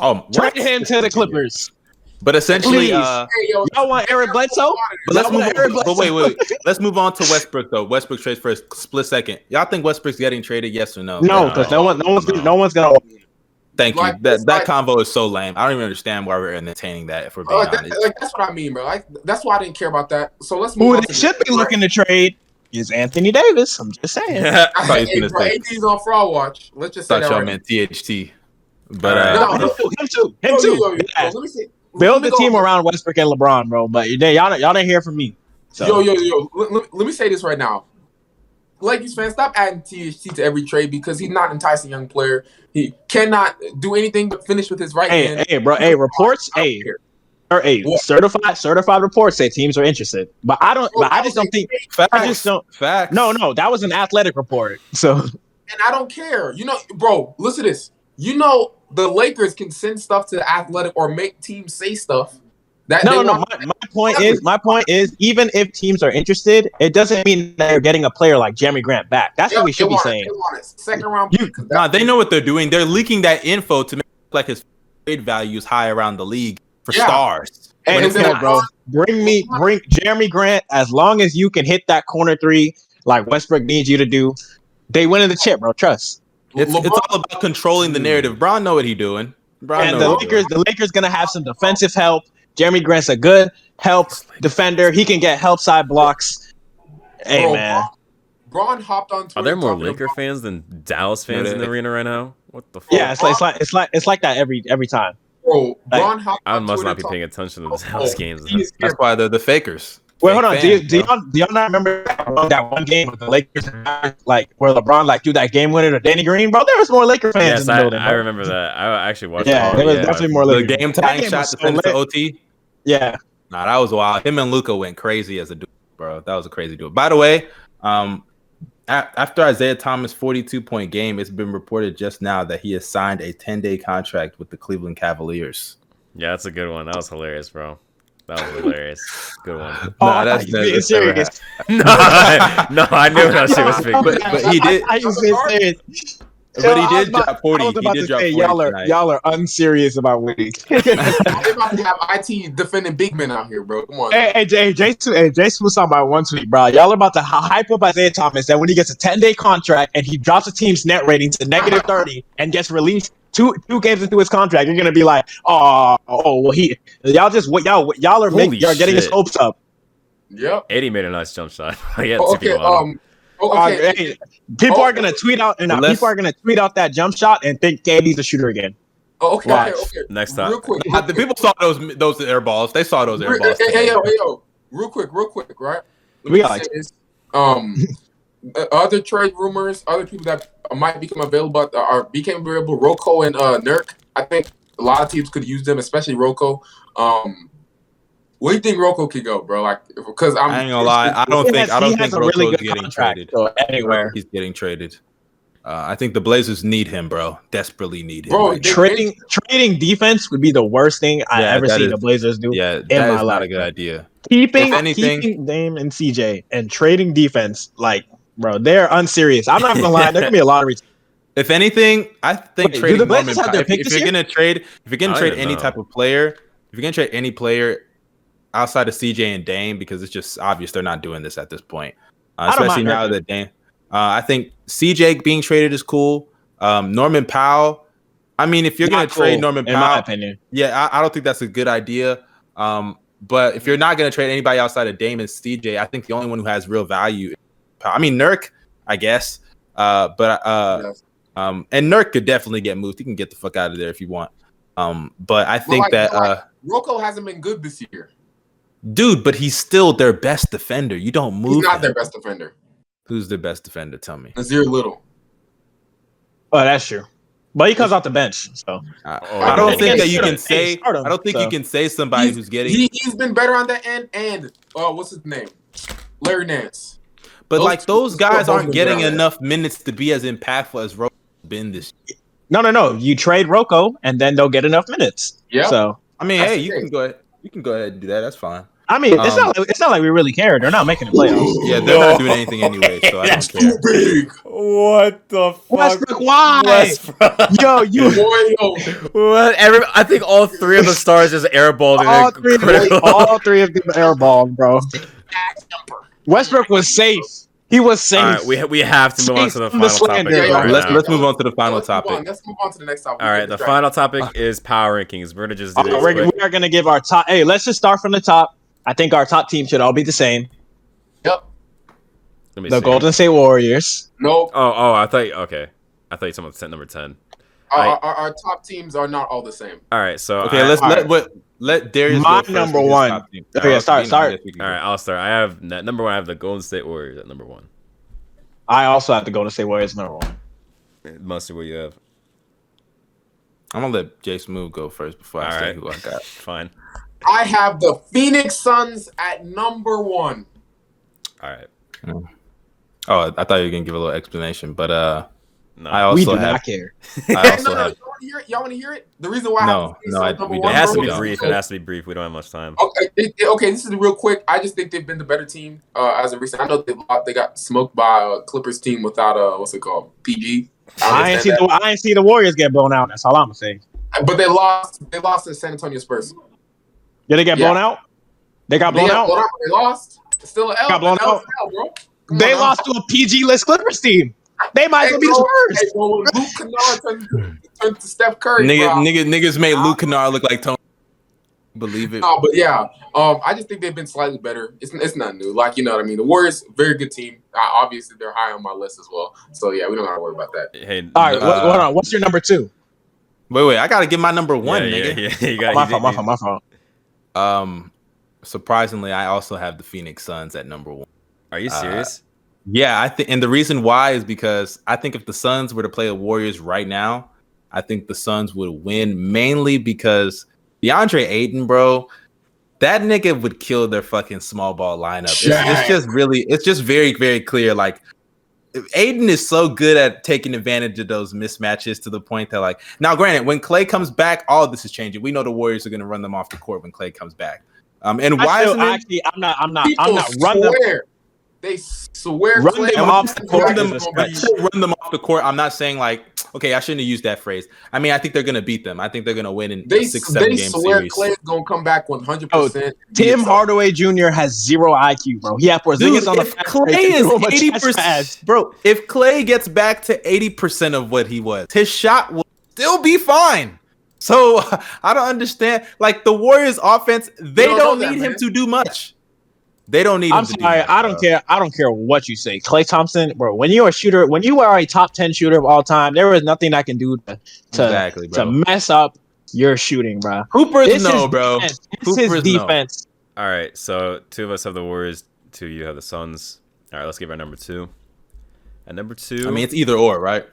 Oh, Trade what? him to the Clippers. But essentially, Please. uh, Hey, yo, Y'all want Eric Bledsoe? But let's move. want Eric On, but wait, wait, wait. Let's move on to Westbrook though. Westbrook trades for a split second. Y'all think Westbrook's getting traded? Yes or no? No, No. because no one, no one's, No. no one's gonna. Thank you. That it's that like- convo is so lame. I don't even understand why we're entertaining that. If we're being like, that, honest. like that's what I mean, bro. Like that's why I didn't care about that. So let's move Who on. they to should be right? looking to trade is Anthony Davis. I'm just <laughs> saying. thought he Hey, bro, say- AD's on fraud watch. Let's just say thought that y'all right. meant THT. But uh, No, him too. Him too. Him Yo, yo, too. yo, yo, Yeah. Let me see. Build Let the team around Westbrook and LeBron, bro. But y'all, y'all didn't hear from me. So. Yo, yo, yo. Let, let- let me say this right now. Lakers fans, stop adding THT to every trade because he's not enticing young player. He cannot do anything but finish with his right Hey, hand. hey, bro. Hey, reports. Hey, care. or hey, What? certified certified reports say teams are interested. But I don't. But I just don't think. facts. I just don't. Facts. No, no, that was an athletic report. So and I don't care. You know, bro, listen to this. You know, the Lakers can send stuff to the athletic or make teams say stuff. That no, they no. My, my point is, my point is, even if teams are interested, it doesn't mean that you're getting a player like Jerami Grant back. That's they- what we should be it. saying. It. Second round You- pick. 'cause Nah, they know what they're doing. They're leaking that info to make like his trade value is high around the league for Yeah. stars. Hey, But it's it's not, not. bro. Bring me, bring Jerami Grant. As long as you can hit that corner three, like Westbrook needs you to do, they winning the chip, bro. Trust. It's LeBron- it's all about controlling the hmm. narrative. Bron know what he doing. Bron and the what he Lakers, the Lakers gonna have some defensive help. Jerami Grant's a good help defender. He can get help side blocks. Hey Bro, man, Bron hopped on Twitter. Are there more Laker about- fans than Dallas fans Yeah, in the they- arena right now? What the fuck? yeah, it's like it's like it's like it's like that every every time. Bro, Bron hopped on. I must Twitter not be paying attention to the Dallas Oh, games. he's- That's why they're the fakers. Wait, hold on. Fake Do, you, do, y'all, do y'all not remember that, that one game with the Lakers, like where LeBron like threw that game winner to Danny Green, bro? There was more Laker fans Yes, in the I, building. I remember that. I actually watched. Yeah, all there was it. definitely more The Laker. game That tying game shot was to so send it to. OT. Yeah, Nah, that was wild. Him and Luka went crazy as a duo, bro. That was a crazy duo. By the way, um, after Isaiah Thomas' 42 point game, it's been reported just now that he has signed a 10 day contract with the Cleveland Cavaliers. Yeah, that's a good one. That was hilarious, bro. That was hilarious. Good one. <laughs> Oh, Nah, I that's- thought you were being that's serious. <laughs> no, I, no, I <laughs> knew that shit was fake. But- but he did- I was being serious. But he did about- drop 40. I was He about did to drop say 40 y'all are tonight. y'all are unserious about winning. They about to have IT defending big men out here, bro. Come on. Hey, hey, Jay, Jason, hey, Jason was talking about one tweet, bro. Y'all are about to hype up Isaiah Thomas that when he gets a 10 day contract and he drops a team's net rating to negative 30 and gets released two two games into his contract, you're gonna be like, oh, oh, well, he, y'all just what y'all y'all are making, y'all getting his hopes up. Yep. 80 made a nice jump shot. <laughs> he had Oh, two okay. people. Um. Oh, Uh, okay. hey, people Oh, are gonna tweet out, and people are gonna tweet out that jump shot and think KD's a shooter again. Oh, okay. Watch. Okay. Okay. Next time. Real quick. The people saw those those air balls. They saw those air Re- balls. Hey, hey, yo, hey, yo. Real quick, real quick, right? Let We got like- this. Um, <laughs> uh, other trade rumors, other people that might become available uh, are became available. Rocco and uh, Nurk. I think a lot of teams could use them, especially Rocco. Um, where do you think Rocco could go, bro? Like, because I'm. I ain't gonna lie. I don't He think has- I don't think has a really Rocco's getting contract, traded. so anywhere. He's getting traded. Uh, I think the Blazers need him, bro. Desperately need him. Bro, right they- now. Trading trading defense would be the worst thing I Yeah, ever that seen is- the Blazers do. yeah, that my is not life, a good idea. keeping If anything- keeping Dame and CJ and trading defense, like bro, they're unserious. I'm not gonna lie, there can be a lot of <laughs> reasons. If anything, I think Wait, do trading the Blazers Norman have their Powell- pick if, if you're year? gonna trade, if you're gonna I trade any know. type of player, if you're gonna trade any player outside of CJ and Dame, because it's just obvious they're not doing this at this point, uh, I especially now that Dame. Uh, I think CJ being traded is cool. Um, Norman Powell. I mean, if you're gonna Not trade cool, Norman in my Powell, opinion. yeah, I, I don't think that's a good idea. Um, but if you're not going to trade anybody outside of Dame and CJ, I think the only one who has real value, I mean Nurk, I guess. Uh, but uh, Yes. um, and Nurk could definitely get moved. He can get the fuck out of there if you want. Um, but I think like- that but like- uh, Rocco hasn't been good this year. Dude, but he's still their best defender. You don't move. He's not him. their best defender. Who's their best defender? Tell me. Nassir Little. Oh, that's true. But he comes off the bench, so I, Oh, I don't think that you can say. Him, I don't think so. you can say somebody He's- who's getting. He, he's been better on that end. And uh, what's his name? Larry Nance. but those like those guys aren't getting better. enough minutes to be as impactful as Rose been this Year. no, no, no. You trade Rocco, and then they'll get enough minutes. Yeah. So I mean, That's hey, you can go ahead. You can go ahead and do that. That's fine. I mean, it's Um, not like, it's not like we really care. They're not making the playoffs. <laughs> Yeah, they're not doing anything anyway, so I don't That's care. Too big. What the fuck? Westbrook, why? Westbrook. Yo, you <laughs> Boy, yo. What? Every, I think all three of the stars just airballed all three, of them, critical. all three of them airballed, bro. Westbrook was safe. He was safe. All right, we we have to move on to the Safe from the final topic. Yeah, yeah, right let's now. let's move on to the final Let's move topic. Let's move on to the next topic. All right, the final topic is power rankings. We're gonna just do this we're, we are going to give our top. Hey, let's just start from the top. I think our top team should all be the same. Yep. The see. Golden State Warriors. Nope. Oh, oh, I thought. Okay, I thought you were talking about number ten. our, I- our, our top teams are not all the same. All right, so Okay, I- let's all let right. what let Darius. My go number one. top team. Okay, Uh, start, start. I guess we can All go. right, I'll start. I have number one. I have the Golden State Warriors at number one. I also have the Golden State Warriors number one. Mostly what you have. I'm gonna let Jay Smooth go first before I All say right. who I got. <laughs> Fine. I have the Phoenix Suns at number one. All right. Oh, I thought you were gonna give a little explanation, but uh, No. I we also do have. not care. I <laughs> also no, no, have. Y'all want to hear it? Y'all want to hear it? The reason why I No, have the no, I- Suns number we one, it has to be brief. It has to be brief. We don't have much time. Okay, it- it- okay, this is real quick. I just think they've been the better team uh, as of recent. I know they they got smoked by a Clippers team without uh what's it called PG. I ain't see understand the I ain't see the Warriors get blown out. That's all I'm saying. that. but they lost. They lost to San Antonio Spurs. Did they get Yeah. blown out? They got blown got out. blown out, They lost. It's still an L. Got blown out. L, bro. Come They on, lost to a PG list Clippers team. They might as well be the Spurs. Hey, bro, when Luke <laughs> Kennard turned, turned to Steph Curry. Nigga, bro, nigga, niggas made Luke Kennard look like Tony. Believe it. No, but yeah, um, I just think they've been slightly better. It's it's not new, like you know what I mean. The Warriors, very good team. Uh, obviously, they're high on my list as well. So yeah, we don't have to worry about that. Hey. All right, no- what, Uh, hold on. What's your number two? Wait, wait. I gotta get my number one, yeah, nigga. Yeah, yeah, <laughs> you got, my you fault. My did- fault. My fault. Um, surprisingly, I also have the Phoenix Suns at number one. Are you Uh, serious? Yeah, I think, and the reason why is because I think if the Suns were to play the Warriors right now, I think the Suns would win mainly because DeAndre Ayton, bro, that nigga would kill their fucking small ball lineup. It's, it's just really, it's just very, very clear. Like Ayton is so good at taking advantage of those mismatches to the point that, like, now, granted, when Klay comes back, all of this is changing. We know the Warriors are going to run them off the court when Klay comes back. Um, and why feel, isn't actually, I'm not. I'm not. People I'm not run them. swear. They swear. Run Klay them off the court is is a gonna stretch. be- still run them off the court. I'm not saying like, okay, I shouldn't have used that phrase. I mean, I think they're gonna beat them. I think they're gonna win in They, a six, seven they game swear series. Klay's gonna come back 100. Oh, percent Tim Hardaway Jr. has zero IQ, bro. He had Porzingis Dude, on the if fast Klay is threw him a eighty percent, bro, if Klay gets back to eighty percent of what he was, his shot will still be fine. So <laughs> I don't understand. Like the Warriors' offense, they don't don't, know that, need him to do much. They don't need. I'm him to do sorry. much, I don't bro. care. I don't care what you say. Klay Thompson, bro. When you're a shooter, when you are a top ten shooter of all time, there is nothing I can do to to, Exactly, to bro. mess up your shooting, bro. Hoopers This no, is bro. defense. This is Hoopers no. defense. All right, so two of us have the Warriors, two of you have the Suns. All right, let's give our number two. At number two, I mean, it's either or, right?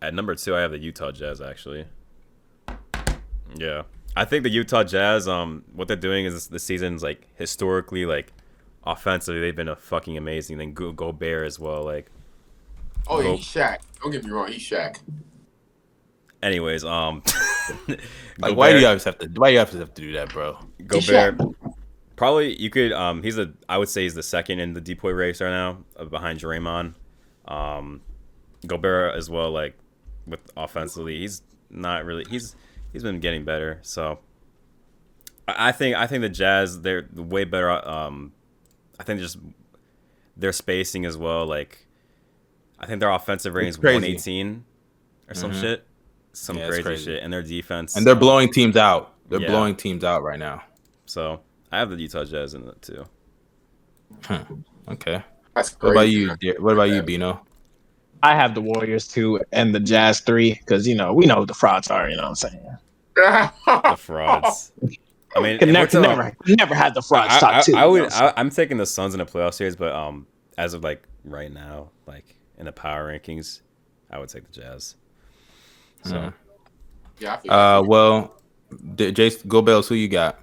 at number two, I have the Utah Jazz. Actually, yeah, I think the Utah Jazz. Um, what they're doing is this season's like historically like offensively, they've been a fucking amazing. Then Go Gobert as well. Like, Oh yeah, he's Shaq. Don't get me wrong, he's Shaq. anyways, um, <laughs> Like, why do you always have to? Why do you always have to do that, bro? Gobert? Probably you could. Um, he's a. I would say he's the second in the DPOY race right now, uh, behind Draymond. Um, Gobert as well. Like with offensively, he's not really. He's he's been getting better. So I I think I think the Jazz they're way better. Um, I think just their spacing as well. Like I think their offensive rating is one eighteen or some Mhm. shit, some Yeah, crazy, crazy. shit, and their defense And they're um, blowing teams out. They're yeah. blowing teams out right now. So I have the Utah Jazz in it too. Okay. That's What about you? What about you, Bino? I have the Warriors two and the Jazz three because you know we know what the frauds are. You know what I'm saying? <laughs> The frauds. I mean, Can never, talking- never, never had the frauds I, top I, two. I you would. know what I'm? I, I'm taking the Suns in a playoff series, but um, as of like right now, like in the power rankings, I would take the Jazz. So Mhm. yeah, I Uh, well, D- Jace, Go Bells, who you got?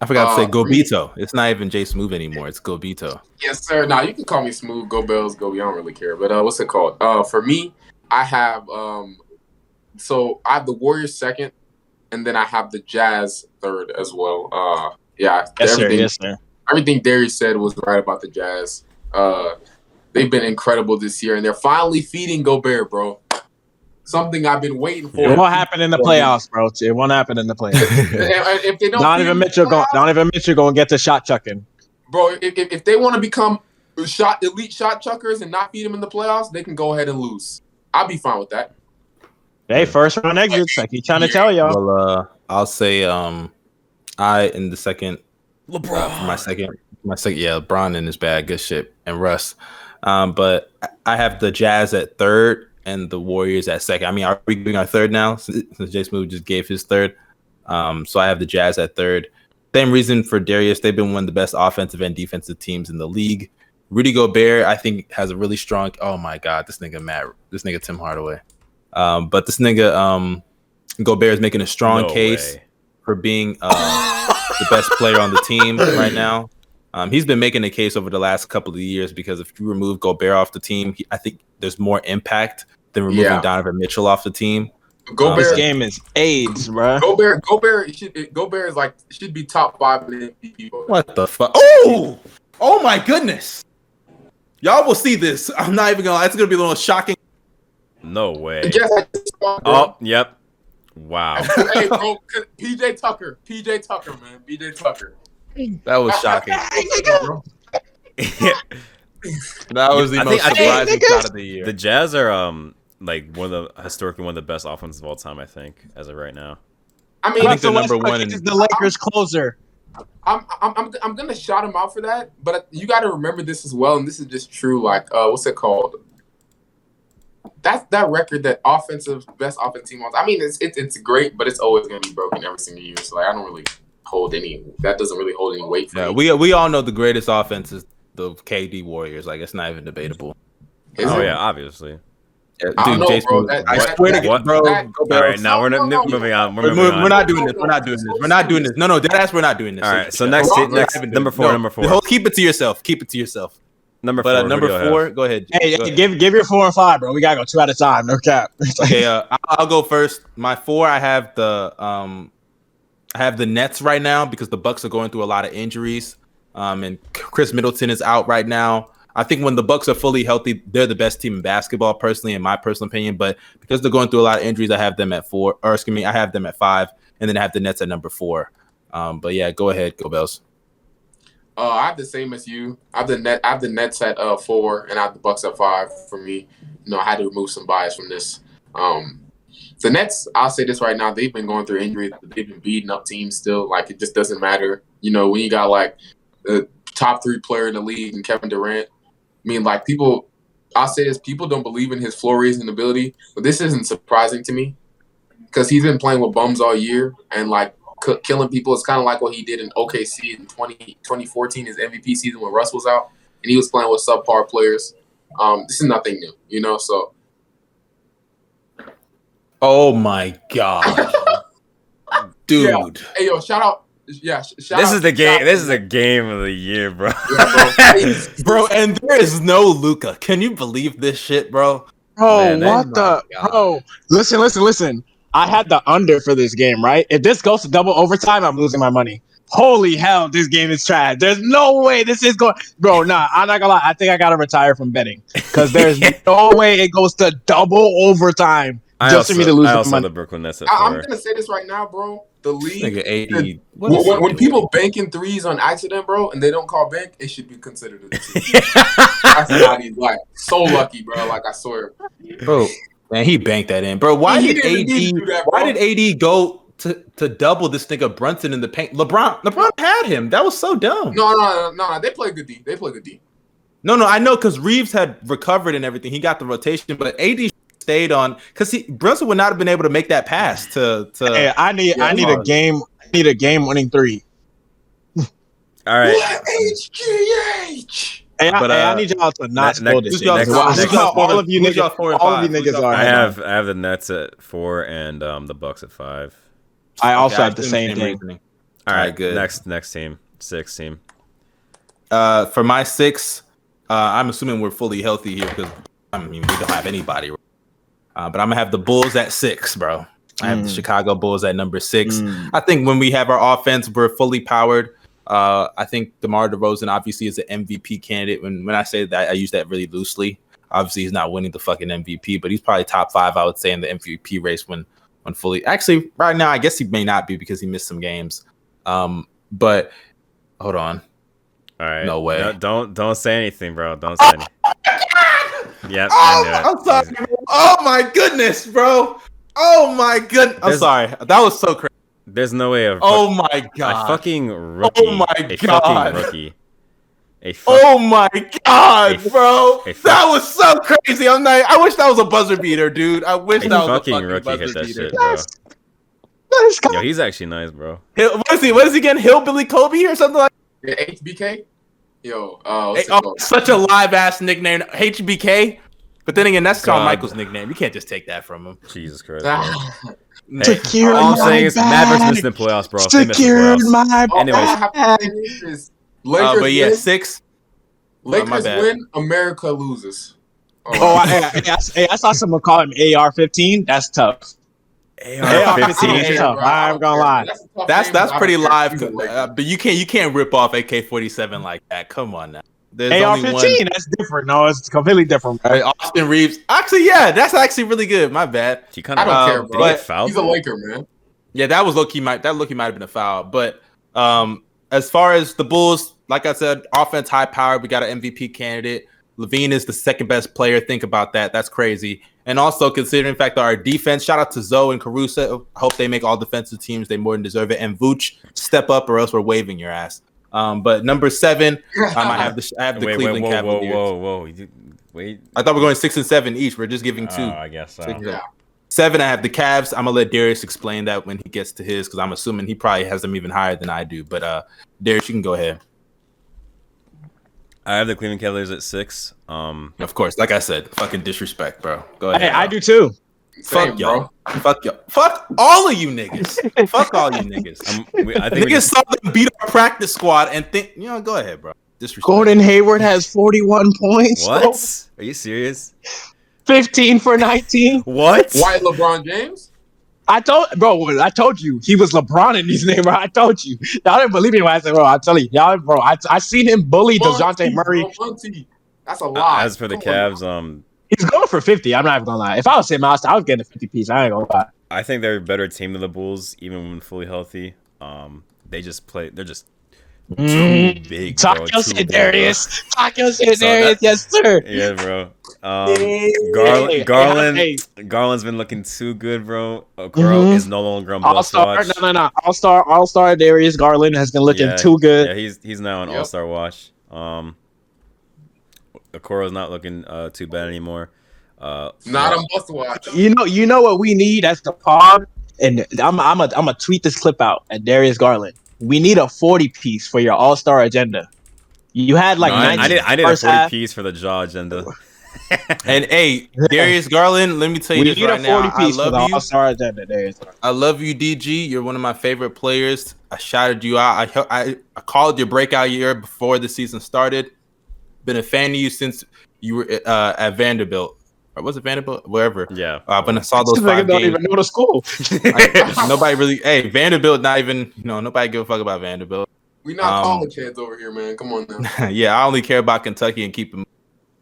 I forgot to say Uh, Gobito. It's not even Jay Smooth anymore. It's Gobito. Yes, sir. Now you can call me smooth. Go Bells, go. I don't really care. But uh, what's it called? Uh, for me, I have um, so I have the Warriors second, and then I have the Jazz third as well. Uh, yeah, yes, sir. everything, Yes, sir. everything Darius said was right about the Jazz. Uh, they've been incredible this year, and they're finally feeding Gobert, bro. Something I've been waiting for. It won't happen in the playoffs, bro. It won't happen in the playoffs. <laughs> And- and if they don't, feed Donovan Mitchell going. playoffs, Donovan Mitchell going to get the shot chucking. bro. If, if, if they want to become shot elite shot chuckers and not feed them in the playoffs, they can go ahead and lose. I'll be fine with that. Hey, first round exits. I keep trying to tell y'all. Well, uh, I'll say um, I in the second LeBron. uh, my second, my second, yeah, LeBron in his bag, good shit, and Russ. Um, but I- I have the Jazz at third and the Warriors at second. I mean, are we giving our third now since, since Jay Smooth just gave his third? Um, so I have the Jazz at third. Same reason for Darius. They've been one of the best offensive and defensive teams in the league. Rudy Gobert, I think, has a really strong. Oh my God, this nigga Matt, this nigga Tim Hardaway. Um, but this nigga um, Gobert is making a strong No case way. for being uh, the best player on the team right now. Um, he's been making a case over the last couple of years because if you remove Gobert off the team, he, I think there's more impact than removing Yeah. Donovan Mitchell off the team. This Gobert, game is AIDS, bro. Gobert, Gobert should Gobert is like should be top five in MVP. What the fuck? Oh, oh my goodness! Y'all will see this. <laughs> I'm not even gonna. It's gonna be a little shocking. No way. Oh, yep. Wow. <laughs> hey, bro, PJ Tucker, PJ Tucker, man, PJ Tucker. That was shocking. <laughs> That was the I most surprising shot of the year. the Jazz are um like one of the historically one of the best offenses of all time. I think as of right now. I mean, I think they're number one is the Lakers closer. I'm, I'm, I'm, I'm gonna shout him out for that, but you got to remember this as well, and this is just true. Like, uh, what's it called? That's that record that offensive best offensive team. on- I mean, it's, it's it's great, but it's always gonna be broken every single year. So like, I don't really, hold any. That doesn't really hold any weight for Yeah, me. we we all know the greatest offense is the KD Warriors. Like it's not even debatable. Is oh it? yeah, obviously. Yeah, I don't know, Jason, bro. That- I that- swear to that- God, bro. that- go back. right, now we're not, no, moving on. We're We're, moving we're, on. we're not doing this. We're not doing this. We're not doing this. No, no, deadass. We're not doing this. All right, so Shut next, up. next, number four, no, number four, Hold, keep it to yourself. Keep it to yourself. number But four. uh, number do four, have? go ahead. Hey, Go ahead. give give your four and five, bro. We gotta go two at a time. No cap. <laughs> Okay, uh, I- I'll go first. My four, I have the um, I have the Nets right now because the Bucks are going through a lot of injuries. Um, and Khris Middleton is out right now. I think when the Bucks are fully healthy, they're the best team in basketball, personally, in my personal opinion. But because they're going through a lot of injuries, I have them at four. Or excuse me, I have them at five, and then I have the Nets at number four. Um, but yeah, go ahead, go Bells. Uh, I have the same as you. I have the net. I have the Nets at uh, four, and I have the Bucks at five. For me, you know, I had to remove some bias from this. Um, the Nets. I'll say this right now. They've been going through injuries. They've been beating up teams still. Like it just doesn't matter. You know, when you got like the top three player in the league and Kevin Durant. I mean, like people. I'll say this: people don't believe in his floor raising ability, but this isn't surprising to me because he's been playing with bums all year and like c- killing people. It's kind of like what he did in OKC in 20, 2014, his MVP season when Russ was out, and he was playing with subpar players. Um, this is nothing new, you know. So Oh my god, <laughs> dude! hey, yo, shout out, yeah, shout This out- is the game. This is the game of the year, bro. <laughs> Yeah, bro. <laughs> Bro, and there is no Luka. Can you believe this shit, bro? Bro, Man, what the bro? Listen, listen, listen. I had the under for this game, right? If this goes to double overtime, I'm losing my money. Holy hell, this game is trash. There's no way this is going, bro. Nah, I'm not gonna lie. I think I gotta retire from betting because there's <laughs> no way it goes to double overtime I just also, for me to lose I my also money. the Brooklyn Nets at I, I'm four. gonna say this right now, bro. The league, eighty. What when, when up? people banking threes on accident, bro, and they don't call bank, it should be considered a two. <laughs> That's like so lucky, bro. Like I swear. bro, man, he banked that in, bro. Why He did didn't need to AD? that, why did AD go to to double this nigga Brunson in the paint? LeBron, LeBron had him. That was so dumb. No, no, no, no, no. They play good D. They play good D. No, no, I know because Reaves had recovered and everything. He got the rotation, but AD stayed on because he Brunson would not have been able to make that pass to to. Hey, I need, I Yeah, need a game. I need a game winning three. All right. What HGH? Hey, I, But, hey, I uh, need y'all to not ne- spoil next- this. Y'all- next- Well, next- y'all- all of you who's y'all niggas, four and all of you niggas y'all are. I have I have the Nets at four and um, the Bucks at five. I also Okay, have the assume same thing. reasoning. All All right, right, good. Next next team, six team. Uh, for my six, uh, I'm assuming we're fully healthy here because I mean we don't have anybody. Uh, but I'm gonna have the Bulls at six, bro. I have the Mm. Chicago Bulls at number six. Mm. I think when we have our offense, we're fully powered. Uh, I think DeMar DeRozan obviously is an MVP candidate. When when I say that, I use that really loosely. Obviously, he's not winning the fucking MVP, but he's probably top five, I would say, in the MVP race when when fully. Actually, right now, I guess he may not be because he missed some games. Um, but hold on. All right. No way. don't don't say anything, bro. Don't say <laughs> anything. Yep. Oh, I knew it. I'm sorry. bro. Oh my goodness, bro. Oh my goodness. I'm There's- sorry. That was so crazy. There's no way of Oh my a god. fucking oh, rookie. Oh my a God. fucking rookie. A <laughs> oh, fuck, Oh my god, A- bro! a that was so crazy. I'm not. I wish that was a buzzer beater, dude. I wish a that was fucking a fucking rookie buzzer hit that beater. shit, bro. Yes. Let's go. Yo, he's actually nice, bro. Hill, what is he? What is he again? Hillbilly Kobe or something like? Yeah, HBK? Yo, uh, Hey, oh, such a live ass nickname, HBK. But then again, that's Shawn Michaels' nickname. You can't just take that from him. Jesus Christ. <laughs> Hey, Secured all I'm my saying is Mavericks bag. missing the playoffs, bro. They the Secured playoffs. my all Anyways. I have to say is Lakers Uh, but yeah, win, six. Lakers my win, America loses. Oh, I, hey, hey, I, I saw someone call him AR-15. That's tough. AR-15. is tough. I'm gonna lie. That's that's pretty live. Uh, but you can't you can't rip off AK-47 like that. Come on now. There's. AR-15. That's different. No, it's completely different. Bro. Hey, Austin Reaves. Actually, yeah, that's actually really good. My bad. He kind I of don't Uh, care, bro. but fouled? He's a Laker, man. Yeah, that was low key. Might that low key might have been a foul. But um, as far as the Bulls, like I said, offense high powered. We got an MVP candidate. LaVine is the second best player. Think about that. That's crazy. And also considering the fact that our defense, shout out to Zo and Caruso. I hope they make all defensive teams. They more than deserve it. And Vooch, step up or else we're waving your ass. Um, but number seven, um, I have the I have the <laughs> wait, wait, Cleveland whoa, whoa, Cavaliers. whoa, whoa. You- Wait. I thought we are going six and seven each. We're just giving two. Oh, I guess so. Six- Yeah. seven, I have the Cavs. I'm gonna let Darius explain that when he gets to his, because I'm assuming he probably has them even higher than I do. But uh, Darius, you can go ahead. I have the Cleveland Cavaliers at six. Um, Of course, like I said, fucking disrespect, bro. Go ahead. Hey, I do too. Same, Fuck y'all. Fuck y'all. Fuck all of you niggas. <laughs> Fuck all you niggas. I'm, we, I think we Niggas saw them beat our practice squad and think, you know, go ahead, bro. Disrespect. Gordon Hayward has 41 points. bro. what? Are you serious? 15 for 19. What? White LeBron James. I told bro, I told you he was LeBron in these <laughs> names, bro. I told you. Y'all didn't believe me when I said, bro, I tell you, y'all, bro, I, I seen him bully DeJounte Murray. bro, That's a lot. As for the Come Cavs, um, He's going for 50. I'm not even gonna lie. If I was him, I was, I was getting a 50 piece. I ain't gonna lie. I think they're a better team than the Bulls, even when fully healthy. Um, they just play. They're just too Mm. big. Bro, Talk too your big, shit. Darius. Talk your shit, Darius. Yes, sir. Yeah, bro. Um, Hey, Garland, Garland, Garland's been looking too good, bro. Okoro Mhm. is no longer on All bus star, watch. no, no, no. All star, all star. Darius Garland has been looking Yeah, too good. Yeah, he's he's now on Yep. All Star watch. Um, Okoro's not looking uh, too bad anymore. Uh, Not a must watch. You know, you know what we need as the pod, and I'm I'm a I'm gonna tweet this clip out at Darius Garland. We need a 40 piece for your All Star agenda. You had like no, I, 90 I did I did a forty half. piece for the jaw agenda. <laughs> And hey, Darius Garland, let me tell you We this need right a now. 40 I piece for the love you. All Star agenda, Darius. I love you, DG. You're one of my favorite players. I shouted you out. I, I I called your breakout year before the season started. Been a fan of you since you were uh, at Vanderbilt. Or was it Vanderbilt? Wherever. Yeah. Uh, when I saw those This nigga five don't games, even know the school. <laughs> I- nobody really. Hey, Vanderbilt, not even. You know, nobody give a fuck about Vanderbilt. We not Um, college heads over here, man. Come on now. <laughs> yeah, I only care about Kentucky and keep them.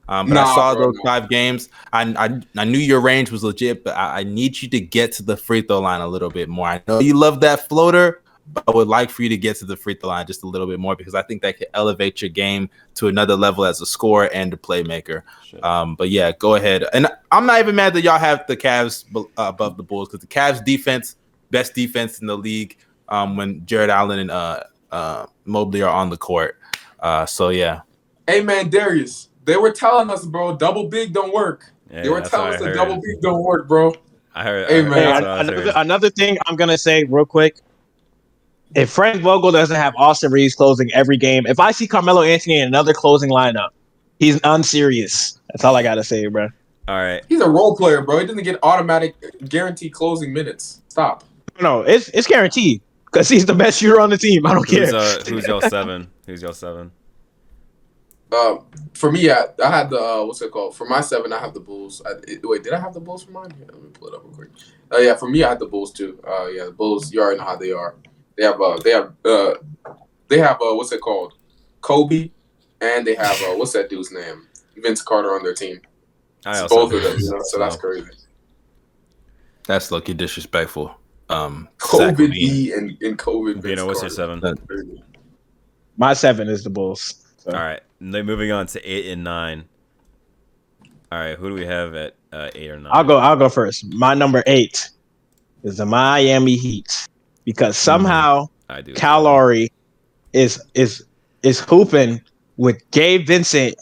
Um, but I saw bro, those no. five games. I, I I knew your range was legit, but I, I need you to get to the free throw line a little bit more. I know you love that floater, but I would like for you to get to the free throw line just a little bit more because I think that could elevate your game to another level as a scorer and a playmaker. Um, but yeah, go ahead. And I'm not even mad that y'all have the Cavs uh, above the Bulls because the Cavs defense, best defense in the league. Um, when Jarrett Allen and uh, uh, Mobley are on the court. Uh, so yeah, hey man, Darius. They were telling us, bro, double big don't work. Yeah, they were telling us I that double big don't work, bro. I heard. Hey, I heard man. that's I another, another thing I'm gonna say real quick. If Frank Vogel doesn't have Austin Reaves closing every game, if I see Carmelo Anthony in another closing lineup, he's unserious. That's all I gotta say, bro. All right. He's a role player, bro. He doesn't get automatic guaranteed closing minutes. Stop. No, it's it's guaranteed because he's the best shooter on the team. I don't care. Who's uh, who's y'all seven? Who's y'all seven? Uh, for me, I, I had the uh, what's it called? For my seven, I have the Bulls. I, it- wait, did I have the Bulls for mine? Yeah, let me pull it up real quick. Uh, yeah, for me, I had the Bulls too. Uh, yeah, the Bulls. You already know how they are. They have uh, they have uh, they have uh, what's it called? Kobe, and they have uh, what's that dude's name? Vince Carter on their team. I also both of them. Bulls, You know, so that's crazy. that's lucky disrespectful. Um, Zach Kobe and, and Kobe. Vince Vino, what's your Carter. seven? My seven is the Bulls. So. All right. Moving on to eight and nine. All right. Who do we have at uh, eight or nine? I'll go. I'll go first. My number eight is the Miami Heat because mm-hmm. somehow I do. Kyle Lowry is is is hooping with Gabe Vincent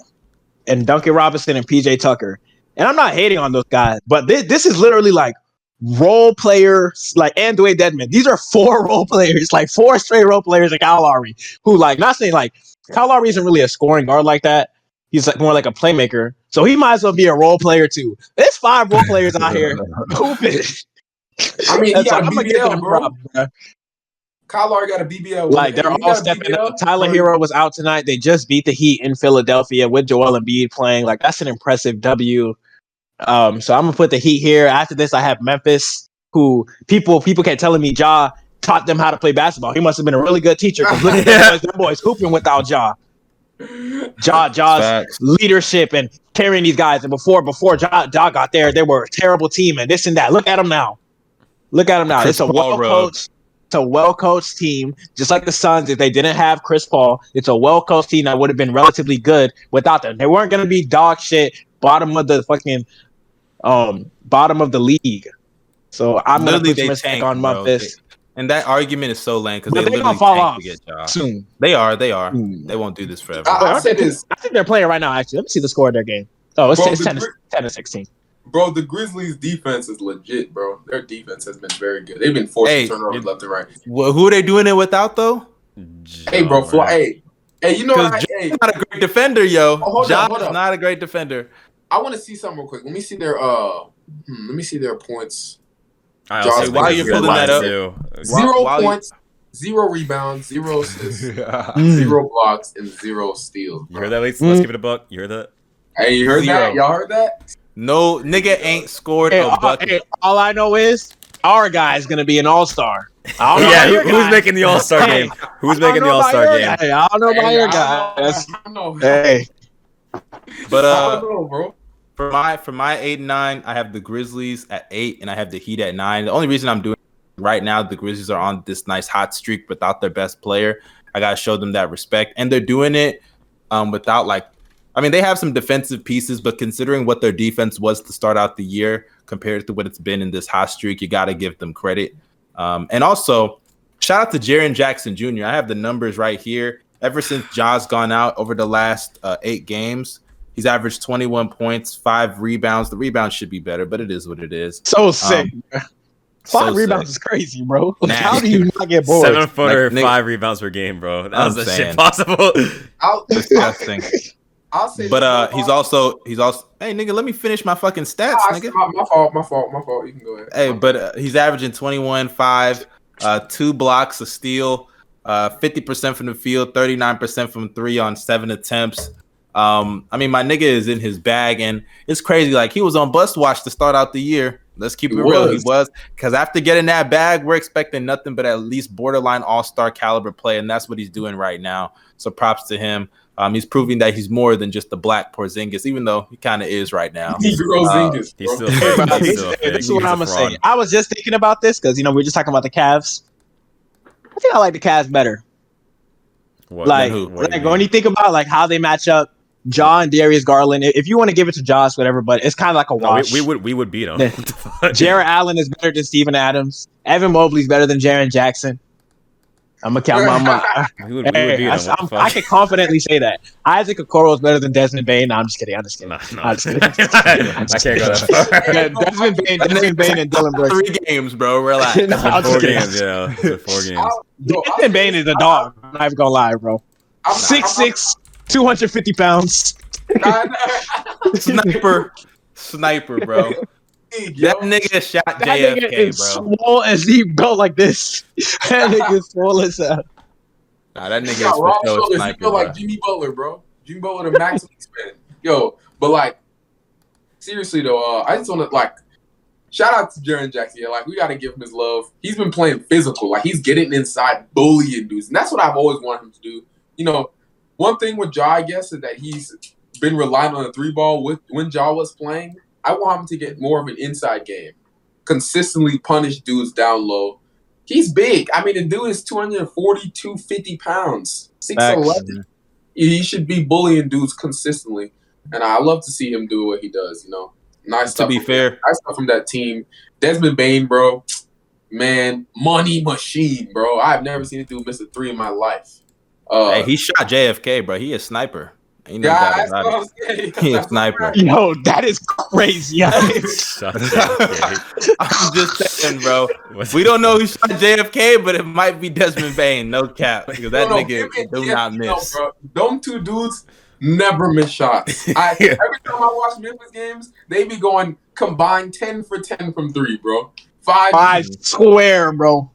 and Duncan Robinson and PJ Tucker. And I'm not hating on those guys, but this this is literally like role players, like and Dewayne Dedmon. These are <laughs> four role players, like four straight role players in Kyle Lowry, who like not saying like Kyle Lowry isn't really a scoring guard like that. He's like more like a playmaker. So he might as well be a role player too. There's five role players out here <laughs> hooping. I mean, he That's got why a I'm gonna give BBL, them bro. props, bro. Kyle Lowry got a BBL. Like they're all stepping BBL, up. Tyler. Herro was out tonight. They just beat the Heat in Philadelphia with Joel Embiid playing. Like that's an impressive W. Um, so I'm gonna put the Heat here. After this, I have Memphis, who people people kept telling me Ja taught them how to play basketball. He must have been a really good teacher. 'cause look at them <laughs> boys, them boys hooping without Ja. Ja Ja's Facts. leadership and carrying these guys. And before before Ja, ja got there, they were a terrible team and this and that. Look at them now. Look at them now. Chris it's a well coached, It's a well coached team, just like the Suns. If they didn't have Chris Paul, it's a well coached team that would have been relatively good without them. They weren't going to be dog shit, bottom of the fucking, um, bottom of the league. So I'm going to Literally, put they some respect tanked, on bro. Memphis And that argument is so lame because But they they literally gonna fall off to get soon. They are. They are. Hmm. They won't do this forever. I, I said this. I think they're playing right now. Actually, let me see the score of their game. Oh, it's, Bro, it's the 10, to, 10 to 16. Bro, the Grizzlies' defense is legit, bro. Their defense has been very good. They've been forcing Hey, turnovers it- left and right. Well, who are they doing it without though? Hey, bro, fly, hey, hey, you know what? I, Because hey, not a great defender, yo. Oh, hold Ja up, hold is not a great defender. I want to see something real quick. Let me see their uh, hmm, let me see their points. I Josh, also while you're pulling that up- too. While- Zero while you- points, zero rebounds, zero <laughs> assists, Mm. zero blocks, and zero steals. You heard that? Let's, let's Mm. give it a buck. You heard that? Hey, you heard Zero. that? Y'all heard that? No nigga ain't scored Hey, a all, bucket. hey, all I know is our guy is gonna be an all star. I don't know yeah, who, who's making the All Star game? <laughs> Who's making the all star game? guy. I don't know about Hey, your I guy. don't know. I don't know. Hey, But uh, know, for my for my eight and nine, I have the Grizzlies at eight, and I have the Heat at nine. The only reason I'm doing right now, the Grizzlies are on this nice hot streak without their best player. I gotta show them that respect, and they're doing it um, without like, I mean, they have some defensive pieces, but considering what their defense was to start out the year compared to what it's been in this hot streak, you gotta give them credit. Um, and also, shout out to Jaren Jackson Jr. I have the numbers right here. Ever since Ja's gone out over the last uh, eight games, he's averaged 21 points, five rebounds. The rebounds should be better, but it is what it is. so sick. So Five rebounds sick. is crazy, bro. <laughs> Nah. How do you not get bored? Seven footer, Like, nigga- five rebounds per game, bro. That was a saying. shit possible. I'll, Disgusting. <laughs> I'll say but uh, he's also he's also hey nigga, let me finish my fucking stats, Ah, nigga. my, my fault, my fault, my fault. You can go ahead. Hey, but uh, he's averaging 21, 5, uh, two blocks, of steal, uh, 50% from the field, 39% from three on seven attempts. Um, I mean, my nigga is in his bag, and it's crazy. Like, he was on bus watch to start out the year. Let's keep He it real. He was. was. Because after getting that bag, we're expecting nothing but at least borderline all star caliber play, and that's what he's doing right now. So props to him. Um, he's proving that he's more than just the black Porzingis, even though he kind of is right now. He's Rosingis, He's still <laughs> Hey, bro. He's still hey, this is what He's a I'm gonna say. I was just thinking about this because you know we are just talking about the Cavs. I think I like the Cavs better. What- like, who? what like when you think about like how they match up, John Darius Garland. If you want to give it to Josh, whatever, but it's kind of like a No, we, we would we would beat him. <laughs> Yeah. Jarrett Allen is better than Steven Adams. Evan Mobley's better than Jaren Jackson. I'm gonna count my <laughs> mind. we would, we would I, him. What the I'm- fuck? I can confidently say that. Isaac Okoro is better than Desmond Bane. No, I'm just kidding. I'm just kidding. Nah, nah. I'm just kidding. <laughs> I can't go that far. Yeah, Desmond Bane, Desmond Bane, and Dillon Brooks. Three games, bro. Relax. No, I'm four kidding. games, yeah. It's been four games. I'll- yo, Desmond Bane is this. a dog. I'm not even gonna lie, bro. I'm- I'm- Six I'm- six, 250 pounds. Nah, <laughs> nah. Sniper. Sniper, bro. <laughs> That nigga shot That nigga JFK, is bro. swole as he built like this. <laughs> That nigga is swole as hell. Nah, that nigga is You for sure a shoulders. You sniper, feel bro. like Jimmy Butler, bro. Jimmy Butler, the maximum expand. Yo, but like, seriously though, uh, I just want to like shout out to Jaren Jackson. Yeah, like we got to give him his love. He's been playing physical, like he's getting inside, bullying dudes, and that's what I've always wanted him to do. You know, one thing with Ja, I guess, is that he's been relying on the three ball with when Ja was playing. I want him to get more of an inside game, consistently punish dudes down low. He's big. I mean, the dude is 240, 250 pounds, 6'11. He should be bullying dudes consistently. And I love to see him do what he does, you know. Nice To be fair, nice stuff from that team. Desmond Bane, bro. Man, money machine, bro. I've never seen a dude miss a three in my life. Uh, hey, he shot JFK, bro. He is a sniper. Ain't no yeah, doubt about what it. Saying. <laughs> He a sniper. right. Yo, that is crazy. <laughs> Shut <laughs> I'm just saying, bro. We don't know who shot JFK, but it might be Desmond Bane. No cap, because that No, no, nigga him and do Jeff, not you know, miss. bro, Them two dudes never miss shots. I, every time I watch Memphis games, they be going combined 10 for 10 from three, bro. Five. I swear, bro.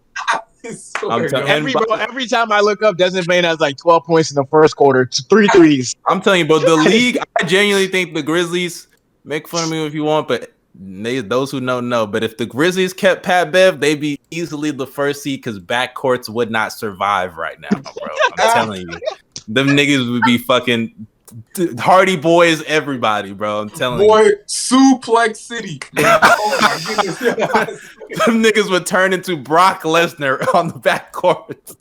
I <laughs> swear, I'm yo. telling- Every bro, every time I look up, Desmond Bane has like 12 points in the first quarter, three threes. I'm telling you, bro. The league, I genuinely think the Grizzlies. Make fun of me if you want, but they, those who know know. But if the Grizzlies kept Pat Bev, they'd be easily the first seed because backcourts would not survive right now, bro. I'm <laughs> telling you, them niggas would be fucking Hardy boys, everybody, bro. I'm telling you. Boy, Suplex City. <laughs> oh my goodness. Them niggas would turn into Brock Lesnar <laughs> on the backcourt.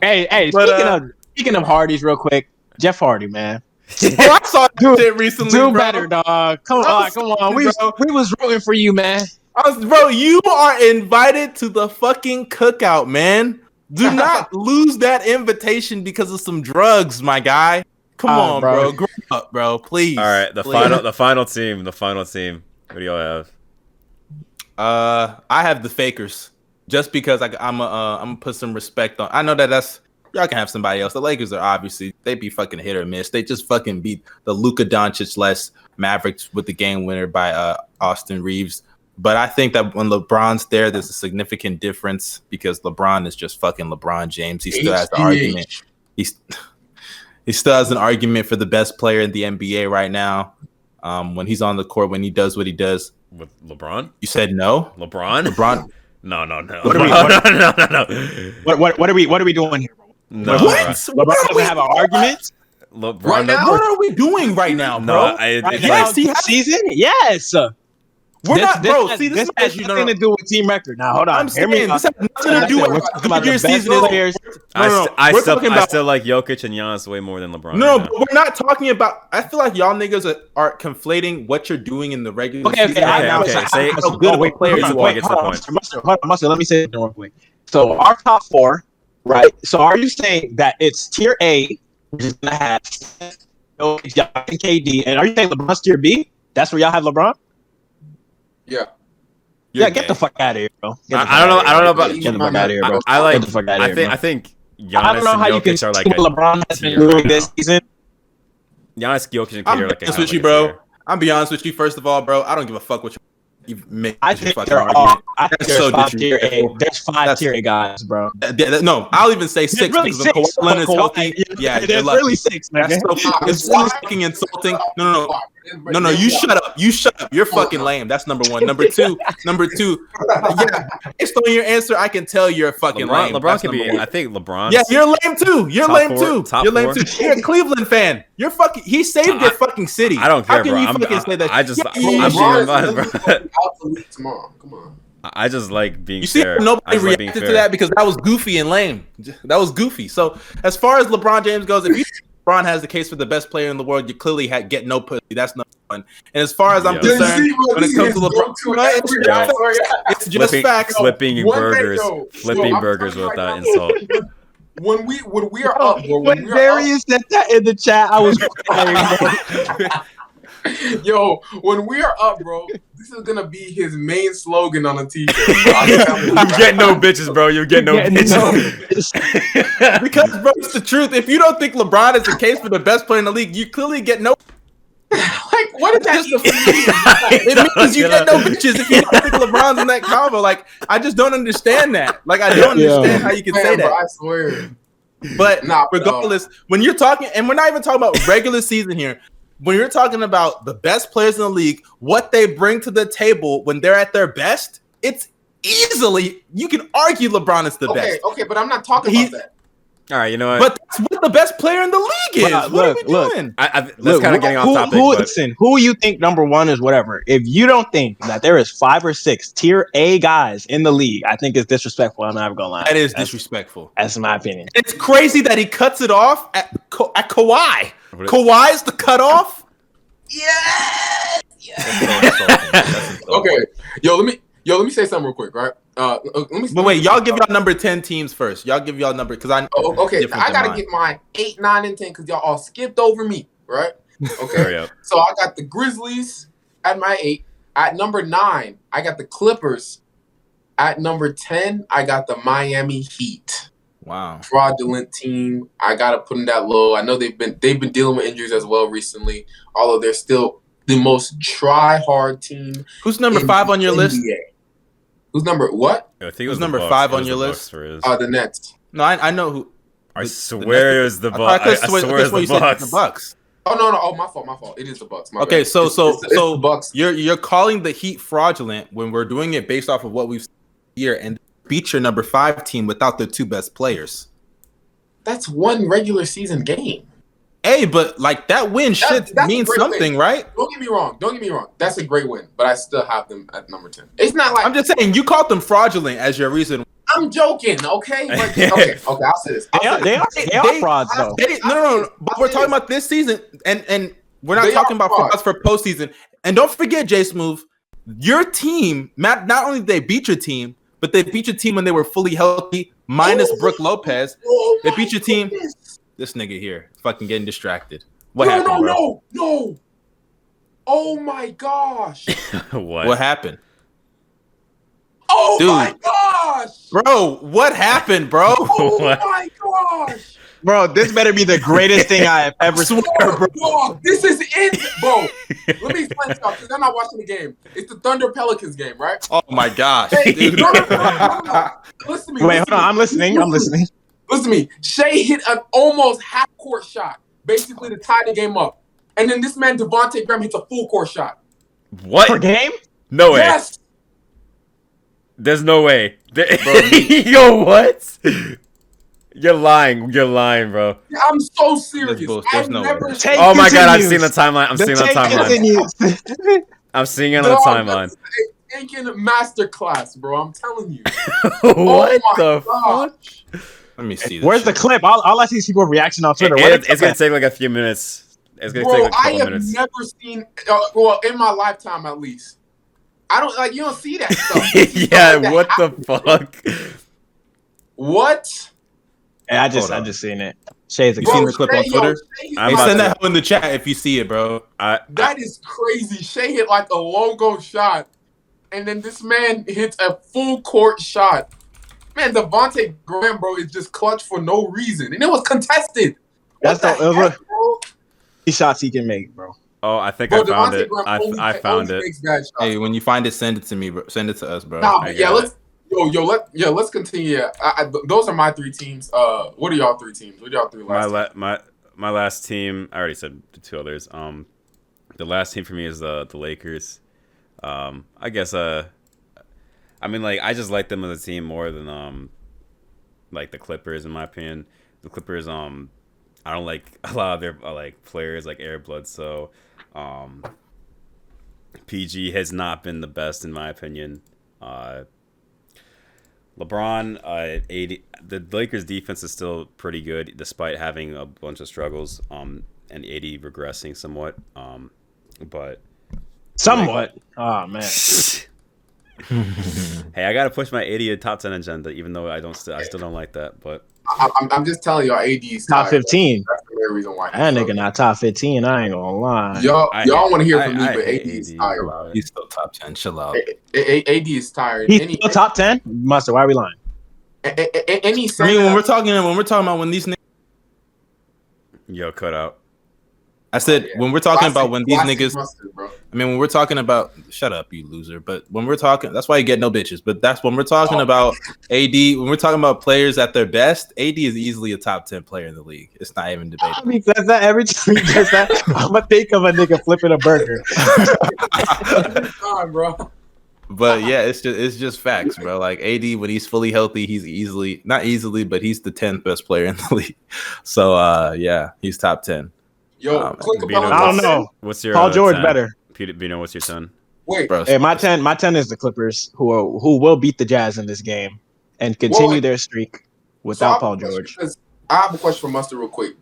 Hey, hey, But, speaking uh, of speaking of Hardys, real quick, Jeff Hardy, man, <laughs> Bro, I saw <laughs> that Do- shit recently, do bro. better, dog. Come on, come on. We Bro. we was rooting for you, man. I was, bro, you are invited to the fucking cookout, man. Do not lose that invitation because of some drugs, my guy. Come Ah, on, bro. bro. Grow up, bro. Please. All right, the Please. final the final team, the final team. What do y'all have? Uh, I have the Fakers just because I, I'm a, uh, I'm gonna put some respect on. I know that that's y'all can have somebody else. The Lakers are obviously they be fucking hit or miss. They just fucking beat the Luka Doncic less Mavericks with the game winner by uh Austin Reaves. But I think that when LeBron's there, there's a significant difference because LeBron is just fucking LeBron James. He still has the argument. He's <laughs> he still has an argument for the best player in the NBA right now. Um, when he's on the court, when he does what he does, With LeBron? you said no. LeBron? LeBron, <laughs> No, no, no. What are we- no, no, <laughs> no, no, no. What what what are we what are we doing here? No, what? LeBron What are doesn't we- have an argument. LeBron Right now? What are we doing right now, No, bro? I, Right it's now, Yes, like, he has- season. Yes. We're This- not, this bro. has- see, this, this is has as you nothing know. to do with team record. Now hold on. I'm Hear me saying out. this has nothing to do with we're how talking about good your season is. players. I, No, no, st- I we're still, talking I still like Jokic and Giannis way more than LeBron. No, right but we're not talking about. I feel like y'all niggas are, are conflating what you're doing in the regular Okay, season. okay, okay, okay. I- Say- I- how good of a player wait, you the are. point, get the hold on, point. Mustard, hold on, Mustard, let me say it real quick. So our top four, right? So are you saying that it's tier A, which is gonna have Jokic, Giannis, and KD, and are you saying LeBron's tier B? That's where y'all have LeBron? Yeah. You're yeah, get gay. the fuck out of here, bro. I- I don't know- I don't know about- Get the fuck out of here, bro. I, I like. Get the fuck outta I here, think. bro. I think Giannis I don't know how you can Jokic are like a, LeBron has been doing right this season. Giannis, Jokic, and I'm KD are like honest with you, bro. I'm be honest with you. First of all, bro, I don't give a fuck what you, you make. I think fucking there argument. are. I think there's so five tier A. There's five That's- tier A guys, bro. Th- th- no, I'll even say six really because six. Kawhi Leonard's healthy. Yeah, you're there's really six, man. That's so fucking, it's really fucking insulting. No, no, no. No, no, you shut up. You shut up. You're fucking lame. That's number one. Number two, <laughs> number two. Yeah, based on your answer, I can tell you're fucking LeBron, lame. LeBron That's can be. one. I think LeBron. Yeah, you're lame too. You're Top lame four- too. You're lame four. too. You're a Cleveland fan. You're fucking. He saved your fucking city. I don't care, How can bro. you I'm, fucking I, say that? I just. Yeah, I'm you- being LeBron honest, bro. out the league tomorrow. Come on. I just like being You see, fair. nobody just like reacted to that because that was goofy and lame. That was goofy. So, as far as LeBron James goes, if you think LeBron has the case for the best player in the world, you clearly had get no pussy. That's number one. And as far as I'm Yeah. Yeah, concerned, when it comes to LeBron, go-to No, it's, every it's just Flipping, facts. flipping One burgers, yo. flipping Yo, burgers telling you without right now. insult. When we when we are oh, up, bro, when When we are up, Darius said that in the chat, I was <laughs> crying, bro. <laughs> <laughs> Yo, when we are up, bro, this is gonna be his main slogan on a t-shirt. bro. I'm telling <laughs> you You get no bitches, bro. You get no Yeah, <laughs> bitches. because, bro, it's the truth. If you don't think LeBron is the case for the best player in the league, you clearly get no. Like, what is that? Just It means you get no bitches if you don't think LeBron's in that combo. Like, I just don't understand that. Like, I don't Yeah. understand how you can say Man, bro, that. I swear. But Nah, bro. regardless, when you're talking, and we're not even talking about regular season here, when you're talking about the best players in the league, what they bring to the table when they're at their best, it's easily you can argue LeBron is the Okay, best. okay, but I'm not talking He- about that. All right, you know what? But that's what the best player in the league is. Bruh, what look, are we look. doing? I, I, that's Look, kind of who- getting off who, topic. Who, but listen, who you think number one is whatever. If you don't think that there is five or six tier A guys in the league, I think it's disrespectful. I'm not gonna lie. That is That's- disrespectful. That's my opinion. It's crazy that he cuts it off at Ka- at Kawhi. What- Kawhi is the cutoff. Yes! Okay, yo, let me yo, let me say something real quick, right? Uh, uh, let me. But wait, y'all give y'all number ten teams first. Y'all give y'all number because I. Oh, okay, different I gotta mine. get my eight, nine, and ten because y'all all skipped over me, right? <laughs> Okay, so I got the Grizzlies at my eight. At number nine, I got the Clippers. At number ten, I got the Miami Heat. Wow. Fraudulent team. I gotta put them that low. I know they've been they've been dealing with injuries as well recently. Although they're still the most try hard team. Who's number in five on your the list? Who's number what? I think it Who's was the number Bucks. five It on your list? Bucks for his. Uh, the Nets. No, I, I know who. I the- swear it was the Bucks. thought- I, I, could swear, swear it was you the said Bucks. the Bucks. Oh no, no, oh my fault, my fault. It is the Bucks. My Okay, bad. so It's- so it's- it's so the Bucks. you're you're calling the Heat fraudulent when we're doing it based off of what we've seen here and beat your number five team without their two best players. That's one regular season game. Hey, but like that win should That's- that's a mean something, win. right? Don't get me wrong. Don't get me wrong. That's a great win, but I still have them at number ten. It's not like I'm just saying you called them fraudulent as your reason. I'm joking, okay? But, <laughs> okay, okay. I'll say this. I'll They are, say they this. are, they are frauds, though. They, no, no, no. But we're talking about this season, and and we're not They talking about frauds. frauds for postseason. And don't forget, Jay Smooth, your team. Not not only did they beat your team, but they beat your team when they were fully healthy, minus Oh. Brook Lopez. Oh, oh They beat your team. goodness. This nigga here, fucking getting distracted. What no, happened, no, bro? no, no. Oh my gosh. <laughs> what? What happened, Oh Dude. my gosh. bro? What happened, bro? Oh <laughs> What? my gosh. Bro, this better be the greatest thing I have ever seen. Bro, dog, this is it, bro. Let me explain to y'all because I'm not watching the game. It's the Thunder Pelicans game, right? Oh my gosh, Hey, no, no, no. Listen to me. Wait, listen hold on. me. I'm listening. I'm listening. Listen to me. Shai hit an almost half court shot, basically to tie the game up. And then this man, Devonte Graham, hits a full court shot. Per What? game? No way. Yes. There's no way. <laughs> Yo, what? You're lying. You're lying, bro. I'm so serious. There's I've no never way. Take Oh my god, I've continues. seen the timeline. I'm The seeing the timeline. <laughs> I'm seeing it on the timeline. that's Taking masterclass, bro. I'm telling you. <laughs> what oh the gosh. Let me see. This Where's the shit. clip? All, all I see is people reaction on? Twitter. It- it- it's gonna take like a few minutes. It's gonna Bro, take like a I couple I have minutes. never seen, uh, well, in my lifetime at least. I don't like you don't see that stuff. <laughs> You see stuff yeah, what happen. the fuck? What? At? I just, I just seen it. Shades of You seen the Bro, clip on Shai- yo, Twitter? I'm Hey, send that hoe in the chat if you see it, bro. I, I That is crazy. Shai hit like a logo shot, and then this man hits a full court shot. Man, Devonte Graham, bro, is just clutch for no reason, and it was contested. That's What the- it was heck, bro? These shots he can make, bro. oh, I think Bro, I found Devontae it. Graham I, only- I found it. makes bad shots. Hey, when you find it, send it to me, bro. Send it to us, bro. Nah, yeah, got let's yo yo let yeah let's continue. Yeah, I, I, those are my three teams. Uh, what are y'all three teams? What are y'all three My last? la- my my last team. I already said the two others. Um, the last team for me is the the Lakers. Um, I guess uh, I mean like I just like them as a team more than um, like the Clippers in my opinion. The Clippers um, I don't like <laughs> a lot of their uh, like players like Eric Bledsoe. Um, PG has not been the best in my opinion. Uh, LeBron, uh, AD, the Lakers defense is still pretty good despite having a bunch of struggles. Um, and AD regressing somewhat. Um, but Somewhat. Oh man. <laughs> hey, I gotta push my AD top 10 agenda, even though I don't, still, I still don't like that. But I, I'm, I'm just telling y'all, AD is Top tired. 15. That's the main reason why. That nigga struggling. not top 15. I ain't gonna lie. Y'all, I- y'all want to hear I- from me, I but hate AD is tired. but- He's still top ten. Chill out. A- A- A- AD is tired. He's Any, still top 10? Mustard, why are we lying? a- a- a- any I mean, when we're talking, when we're talking about when these, niggas, yo, cut out. I said Yeah. when we're talking Classic- about when these niggas, mustard, bro. I mean, when we're talking about, shut up, you loser. But when we're talking, that's why you get no bitches. But that's when we're talking Oh. about AD. When we're talking about players at their best, AD is easily a top ten player in the league. It's not even debatable. He says that every time he does that. I'm gonna think of a nigga flipping a burger. Time, bro. But yeah, it's just it's just facts, bro. Like AD, when he's fully healthy, he's easily not easily, but he's the tenth best player in the <laughs> league. So uh, yeah, he's top ten. Yo, Um, Clint Bino, Capela I don't know. What's your Paul uh, George 10? better. Peter, Bino, what's your 10? 10. Wait, Bro, Hey, my 10, my 10 is the Clippers who are, who will beat the Jazz in this game and continue Whoa. their streak without have Paul George. question, I have a question for Mustard real quick.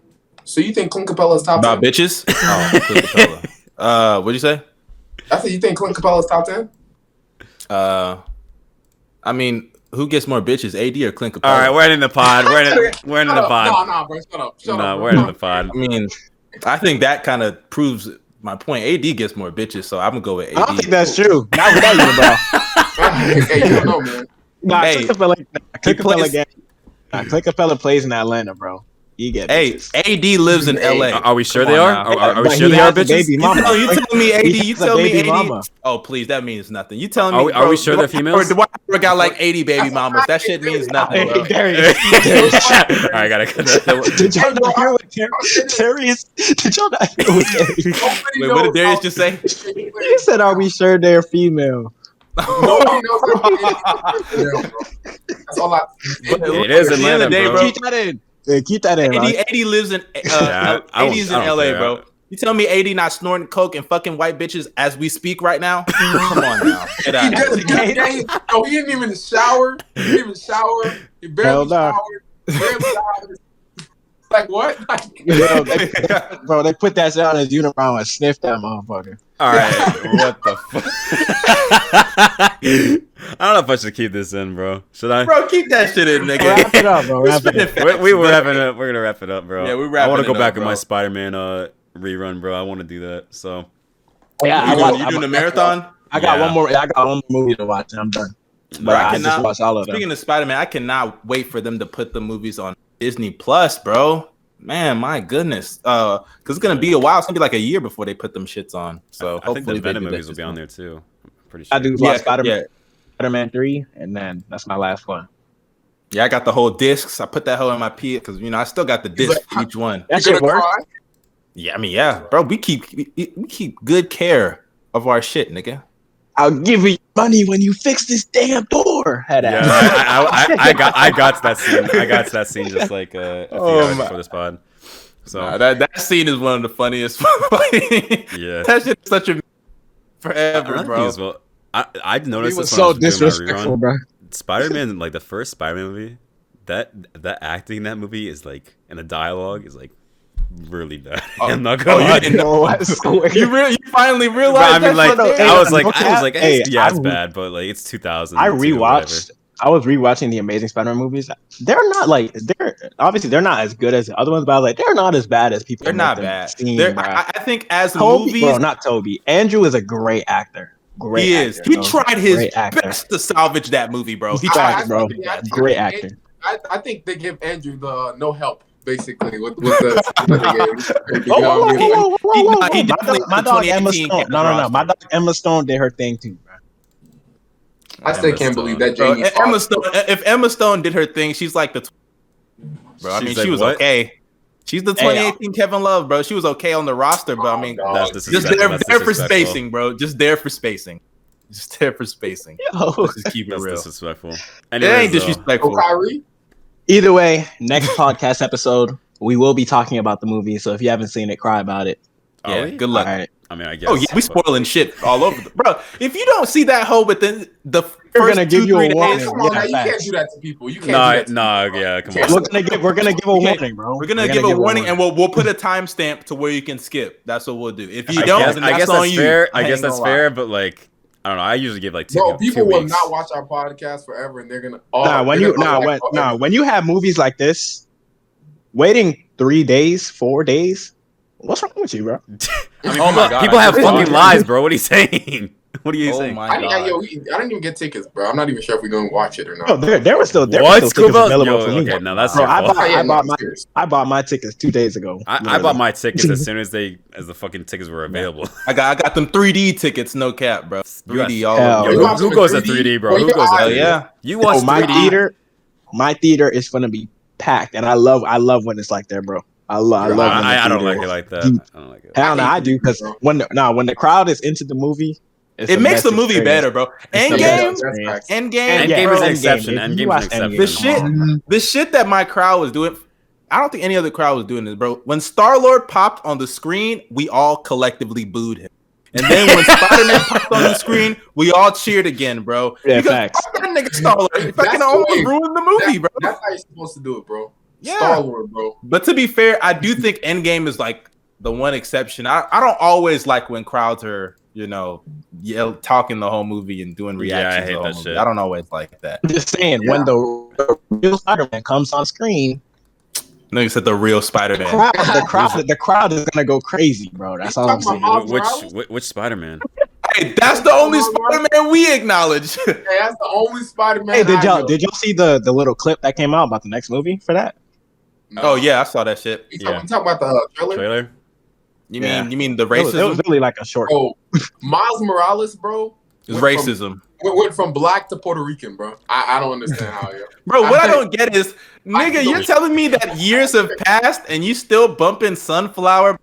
So you think Clint Capela is top about 10? bitches. <laughs> Oh, Clint Capela. uh, what'd you say? I said you think Clint Capela is top 10? Uh, I mean, who gets more bitches, AD or Clint All Capela? right, we're in the pod. We're in, we're in the pod. No, no, bro. Shut up. Shut No, up. we're in the pod. I mean, I think that kind of proves my point. AD gets more bitches, so I'm gonna go with AD. I don't think that's true. Not without you, bro. <laughs> hey, hey, you don't know, man. Nah, Hey, Clint Capela, Clint plays- ga- nah, Capela plays in Atlanta, bro. You get Hey, bitches. AD lives in LA. Are are we sure Come they are? Are, are- are we sure they are bitches? baby <laughs> You tell, you tell me AD. He You tell me AD. mama. Oh please, that means nothing. You telling me? Are we- are bro, we sure they're Dwight females? Howard- Dwight Howard got like 80 baby <laughs> mamas. That shit means <laughs> nothing, bro. Hey, Darius, Darius, All right, I gotta cut that. did y'all not hear what Dar- Darius? Did y'all not hear what Darius? Wait, what did Darius just say? He said, "Are we sure they're female?" Nobody knows how That's all I. It is at the Atlanta, of the day, bro. Bro. Keep that in. Hey, keep 80, AD lives in uh, Yeah, I- I AD's I in don't LA, care. bro. You tell me AD not snorting coke and fucking white bitches as we speak right now? <laughs> Come on now. Get He out of just, here. he, he, no, he didn't even shower. He didn't even shower. He Hell barely no. showered. Barely showered. Like what? Like, Yo, they, <laughs> bro, they put that shit on his unibrow and sniffed that motherfucker. All right, what the fuck? <laughs> I don't know if I should keep this in, bro. Should I? Bro, keep that shit in, nigga. Wrap it up, bro. Wrap it up. We, we were wrapping it up. We're gonna wrap it up, bro. Yeah, we I wrapping up. I want to go back up, in my. Spider-Man uh rerun, bro. I want to do that. So, Yeah, you I doing, watched- you I doing the watched- marathon? I got Yeah. one more. I got one more movie to watch, and I'm done. But Nah, I, I just cannot- watched all of them. Speaking of Spider Man, I cannot wait for them to put the movies on Disney Plus, bro. Man, my goodness. Uh, because it's gonna be a while. It's gonna be like a year before they put them shits on. So I think hopefully the Venom movies will be on there too. I'm pretty sure. I do Yeah, watch Spider Man, yeah. Spider Man three, and then that's my last one. Yeah, I got the whole discs. I put that whole in my P because you know I still got the disc for each one. That You're gonna work. Yeah, I mean, yeah, bro. We keep we, we keep good care of our shit, nigga. I'll give you money when you fix this damn door. Head Yeah, ass. I, I, I, <laughs> I got I got to that scene. I got to that scene just <laughs> like uh, a few Oh hours my- before this pod. So Nah, that that scene is one of the funniest. <laughs> yeah. that shit is such a Another forever, thing bro. as well, I I He noticed was this when I so was disrespectful, bro. Spider Man, <laughs> like the first Spider Man movie, that that acting in that movie is like, and the dialogue is like really bad. <laughs> Oh, I'm not oh, gonna you lie. didn't know what? So <laughs> You really, you finally But realized. I mean, like, what I was like, look I was like, hey, it's, yeah, it's I- bad, but like, it's 2000. I rewatched. I was rewatching the Amazing Spider-Man movies. They're not like they're obviously they're not as good as the other ones, but I was like they're not as bad as people. They're not bad. seem, They're. I, I think as Tobey, movies, bro, not Tobey. Andrew is a great actor. Great. he is. actor, He bro. tried his best to salvage that movie, bro. He Facts, tried. bro. Yeah, I Great they- actor. I, I think they give Andrew the no help basically with, with the, the <laughs> game. Whoa, whoa, whoa, whoa, whoa, whoa, whoa, nah, he whoa. My definitely dog, my dog Emma Stone. No, no, no. My roster. dog Emma Stone did her thing too, bro. I still Emma can't Stone. believe that Bro, Emma Stone. If Emma Stone did her thing, she's like the. Tw- bro, I She's mean, like she was what? okay. She's the Hey, 2018 Kevin Love, bro. She was okay on the roster, but I oh, mean, Oh, That's dog. just there, That's there for spacing, bro. Just there for spacing. Just there for spacing. Yo. Let's just keep it That's real. disrespectful. It ain't disrespectful. Oh, Kyrie? Either way, next podcast episode we will be talking about the movie. So if you haven't seen it, cry about it. Oh, Are Yeah, good luck. All right. I mean, I guess. Oh yeah, we spoiling shit all over, the, bro. If you don't see that hoe within the We're first gonna two, give you a warning. days, Come on, Yeah, now, you can't do that to people. You can't Nah, do that to nah, people. yeah, come on. We're gonna give we're gonna give a warning, bro. we're gonna give a warning, and we'll we'll put a timestamp to where you can skip. That's what we'll do. If you I don't, guess, then I guess on that's you. fair. I guess that's fair, but like, I don't know. I usually give like two. Bro, two people will weeks. not watch our podcast forever, and they're gonna. Oh, nah, when they're you nah like, when oh, nah when you have movies like this, waiting three days, four days. What's wrong with you, bro? <laughs> I mean, Oh people, my God, people have fucking lives, <laughs> bro. What are you saying? <laughs> What are you Oh saying? my I, didn't, I, yo, we- I didn't even get tickets, bro. I'm not even sure if we're gonna watch it or not. No, there there was still there What? was still tickets available Yo, for me. okay, now that's Bro, I bought- Oh, yeah, I bought I'm my- I bought my tickets two days ago. I, I bought my tickets as <laughs> soon as they as the fucking tickets were available. I got I got them 3D tickets, no cap, bro. 3D all Hell. Yo, over. You who, who goes 3D? 3D, bro? Bro, Who goes to Oh yeah, You watch my 3D? theater, my theater is gonna be packed, and I love I love when it's like that, bro. I love I love. when I, I don't like it like that. deep. I don't like it. Hell no, I I do because when the, nah, when the crowd is into the movie, it's it makes the movie experience. better, bro. It's the Endgame, best That's experience. facts. Endgame, Endgame is an Endgame. exception. If you Endgame's an watch exception. The shit- come the shit that my crowd was doing. I don't think any other crowd was doing this, bro. When Star Lord popped on the screen, we all collectively booed him. And then when <laughs> Spider Man popped on the screen, we all cheered again, bro. Yeah, because facts. that nigga Star Lord. Fucking almost ruined the movie, bro. That's how you're supposed to do it, bro. Yeah. Star Lord, bro. But to be fair, I do think Endgame is like the one exception. I, I don't always like when crowds are, you know, yell talking the whole movie and doing reactions. Yeah, I reactions. hate the whole that movie. shit. I don't always like that. I'm just saying when the, the real Spider-Man comes on screen, No, you said the real Spider the Man. crowd, the crowd, the crowd is gonna go crazy, bro. That's all I'm saying. Which which, which Spider Man? Hey, that's the only Spider Man we acknowledge. Hey, that's the only Spider Man. Hey, did y'all did y'all see the the little clip that came out about the next movie for that? Oh yeah, I saw that shit. You talking, Yeah. you talking about the uh, trailer? Trailer? You Yeah. mean you mean the It was, it was really like a short. Oh, Miles Morales, bro. It's went from- racism. Went, went from black to Puerto Rican, bro. I, I don't understand how. Yeah. Bro, what I I- don't get is, nigga, you're telling me that years have passed and you still bumping sunflower.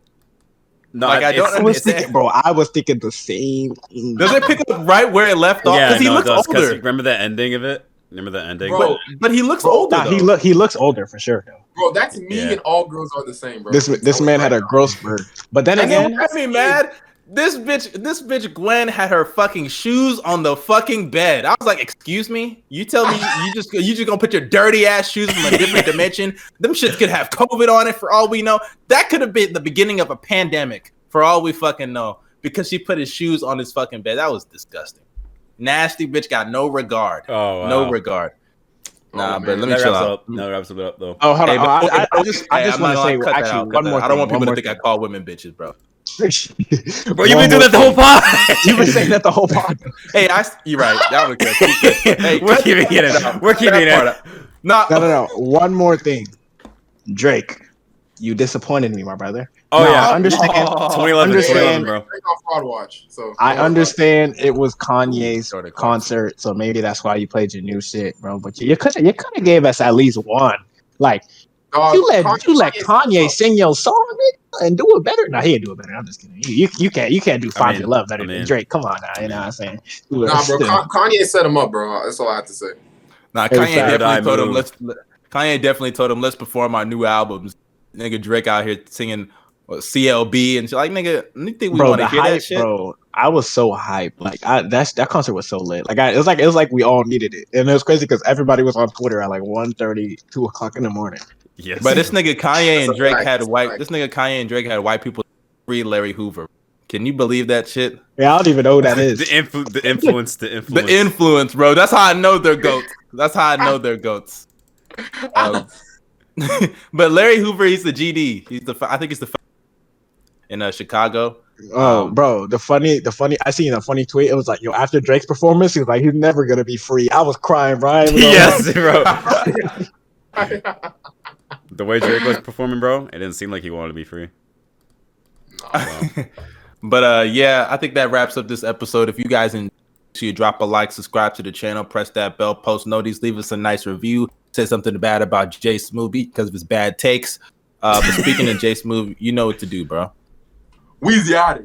No, Like, I don't I was understand. thinking, bro. I was thinking the same. thing. Does it pick up right where it left off? Yeah, Because he no, it looks older. Remember the ending of it? Remember the ending? Bro, But, but he looks Bro, older. Nah, he look he looks older for sure. Bro, that's me Yeah. and all girls are the same, bro. This this man had a growth spurt, but then And again, what me mad? This bitch, this bitch Gwen had her fucking shoes on the fucking bed. I was like, "Excuse me, you tell me you just you just gonna put your dirty ass shoes from a different <laughs> dimension? Them shits could have COVID on it for all we know. That could have been the beginning of a pandemic for all we fucking know because she put his shoes on his fucking bed. That was disgusting. Nasty bitch got no regard, Oh, wow. no regard. Oh, Nah, man. but let me That chill wraps out. up. No, wraps it up though. oh hold Hey, on, but- oh, oh, I, I, I just I just I'm want to say gonna cut that actually out, one more. out. I don't want thing, people to think more I call women bitches, bro. <laughs> Bro, you've been doing that the whole pod. <laughs> You've been saying that the whole pod. <laughs> Hey, I you're right. That was good. Keep it. Hey, We're keeping it in. that- We're keeping it in. part. No, No, no, no. One more thing, Drake. You disappointed me, my brother. Oh Now, yeah, I understand. <laughs> 2011, Understand- 2011, bro. Drake on fraud watch. So I understand it was Kanye's Sort of concert, so maybe that's why you played your new shit, bro. But you could you could have gave us at least one. Like Dog, you let Kanye- you let Kanye sing your song nigga, and do it better. No, he didn't do it better. I'm just kidding. You you, you can't you can't do I Find mean- Your Love better I mean- than Drake. Come on now, you know what I'm saying? Nah, bro. <laughs> Ka- Kanye set him up, bro. That's all I have to say. Nah, Kanye definitely told him let's. let- Kanye definitely told him let's perform our new albums. Nigga Drake out here singing what, CLB and shit. Like nigga, you think we want to hear hype, that shit? bro. I was so hyped. Like I, that's that concert was so lit. Like I, it was like it was like we all needed it, and it was crazy because everybody was on Twitter at like 1.30, 2 o'clock in the morning. Yes. But this nigga Kanye and Drake fact. had white. fact. This nigga Kanye and Drake had white people free Larry Hoover. Can you believe that shit? Yeah, I don't even know who that <laughs> is. the, influ- the influence, the <laughs> The influence. influence, bro. That's how I know they're goats. That's how I know they're goats. <laughs> Um, but Larry Hoover, he's the GD. He's the. I think he's the in uh, Chicago. Oh, Um, bro, the funny, the funny. I seen a funny tweet. It was like, yo, after Drake's performance, he was like, he's never gonna be free. I was crying, Brian. yes, bro. <laughs> The way Drake was performing, bro, it didn't seem like he wanted to be free. <laughs> but uh, yeah, I think that wraps up this episode. If you guys enjoy, you drop a like, subscribe to the channel, press that bell, post notice, leave us a nice review, say something bad about Jay Smooth because of his bad takes. Uh, but speaking of Jay Smooth, you know what to do, bro. Weezy out.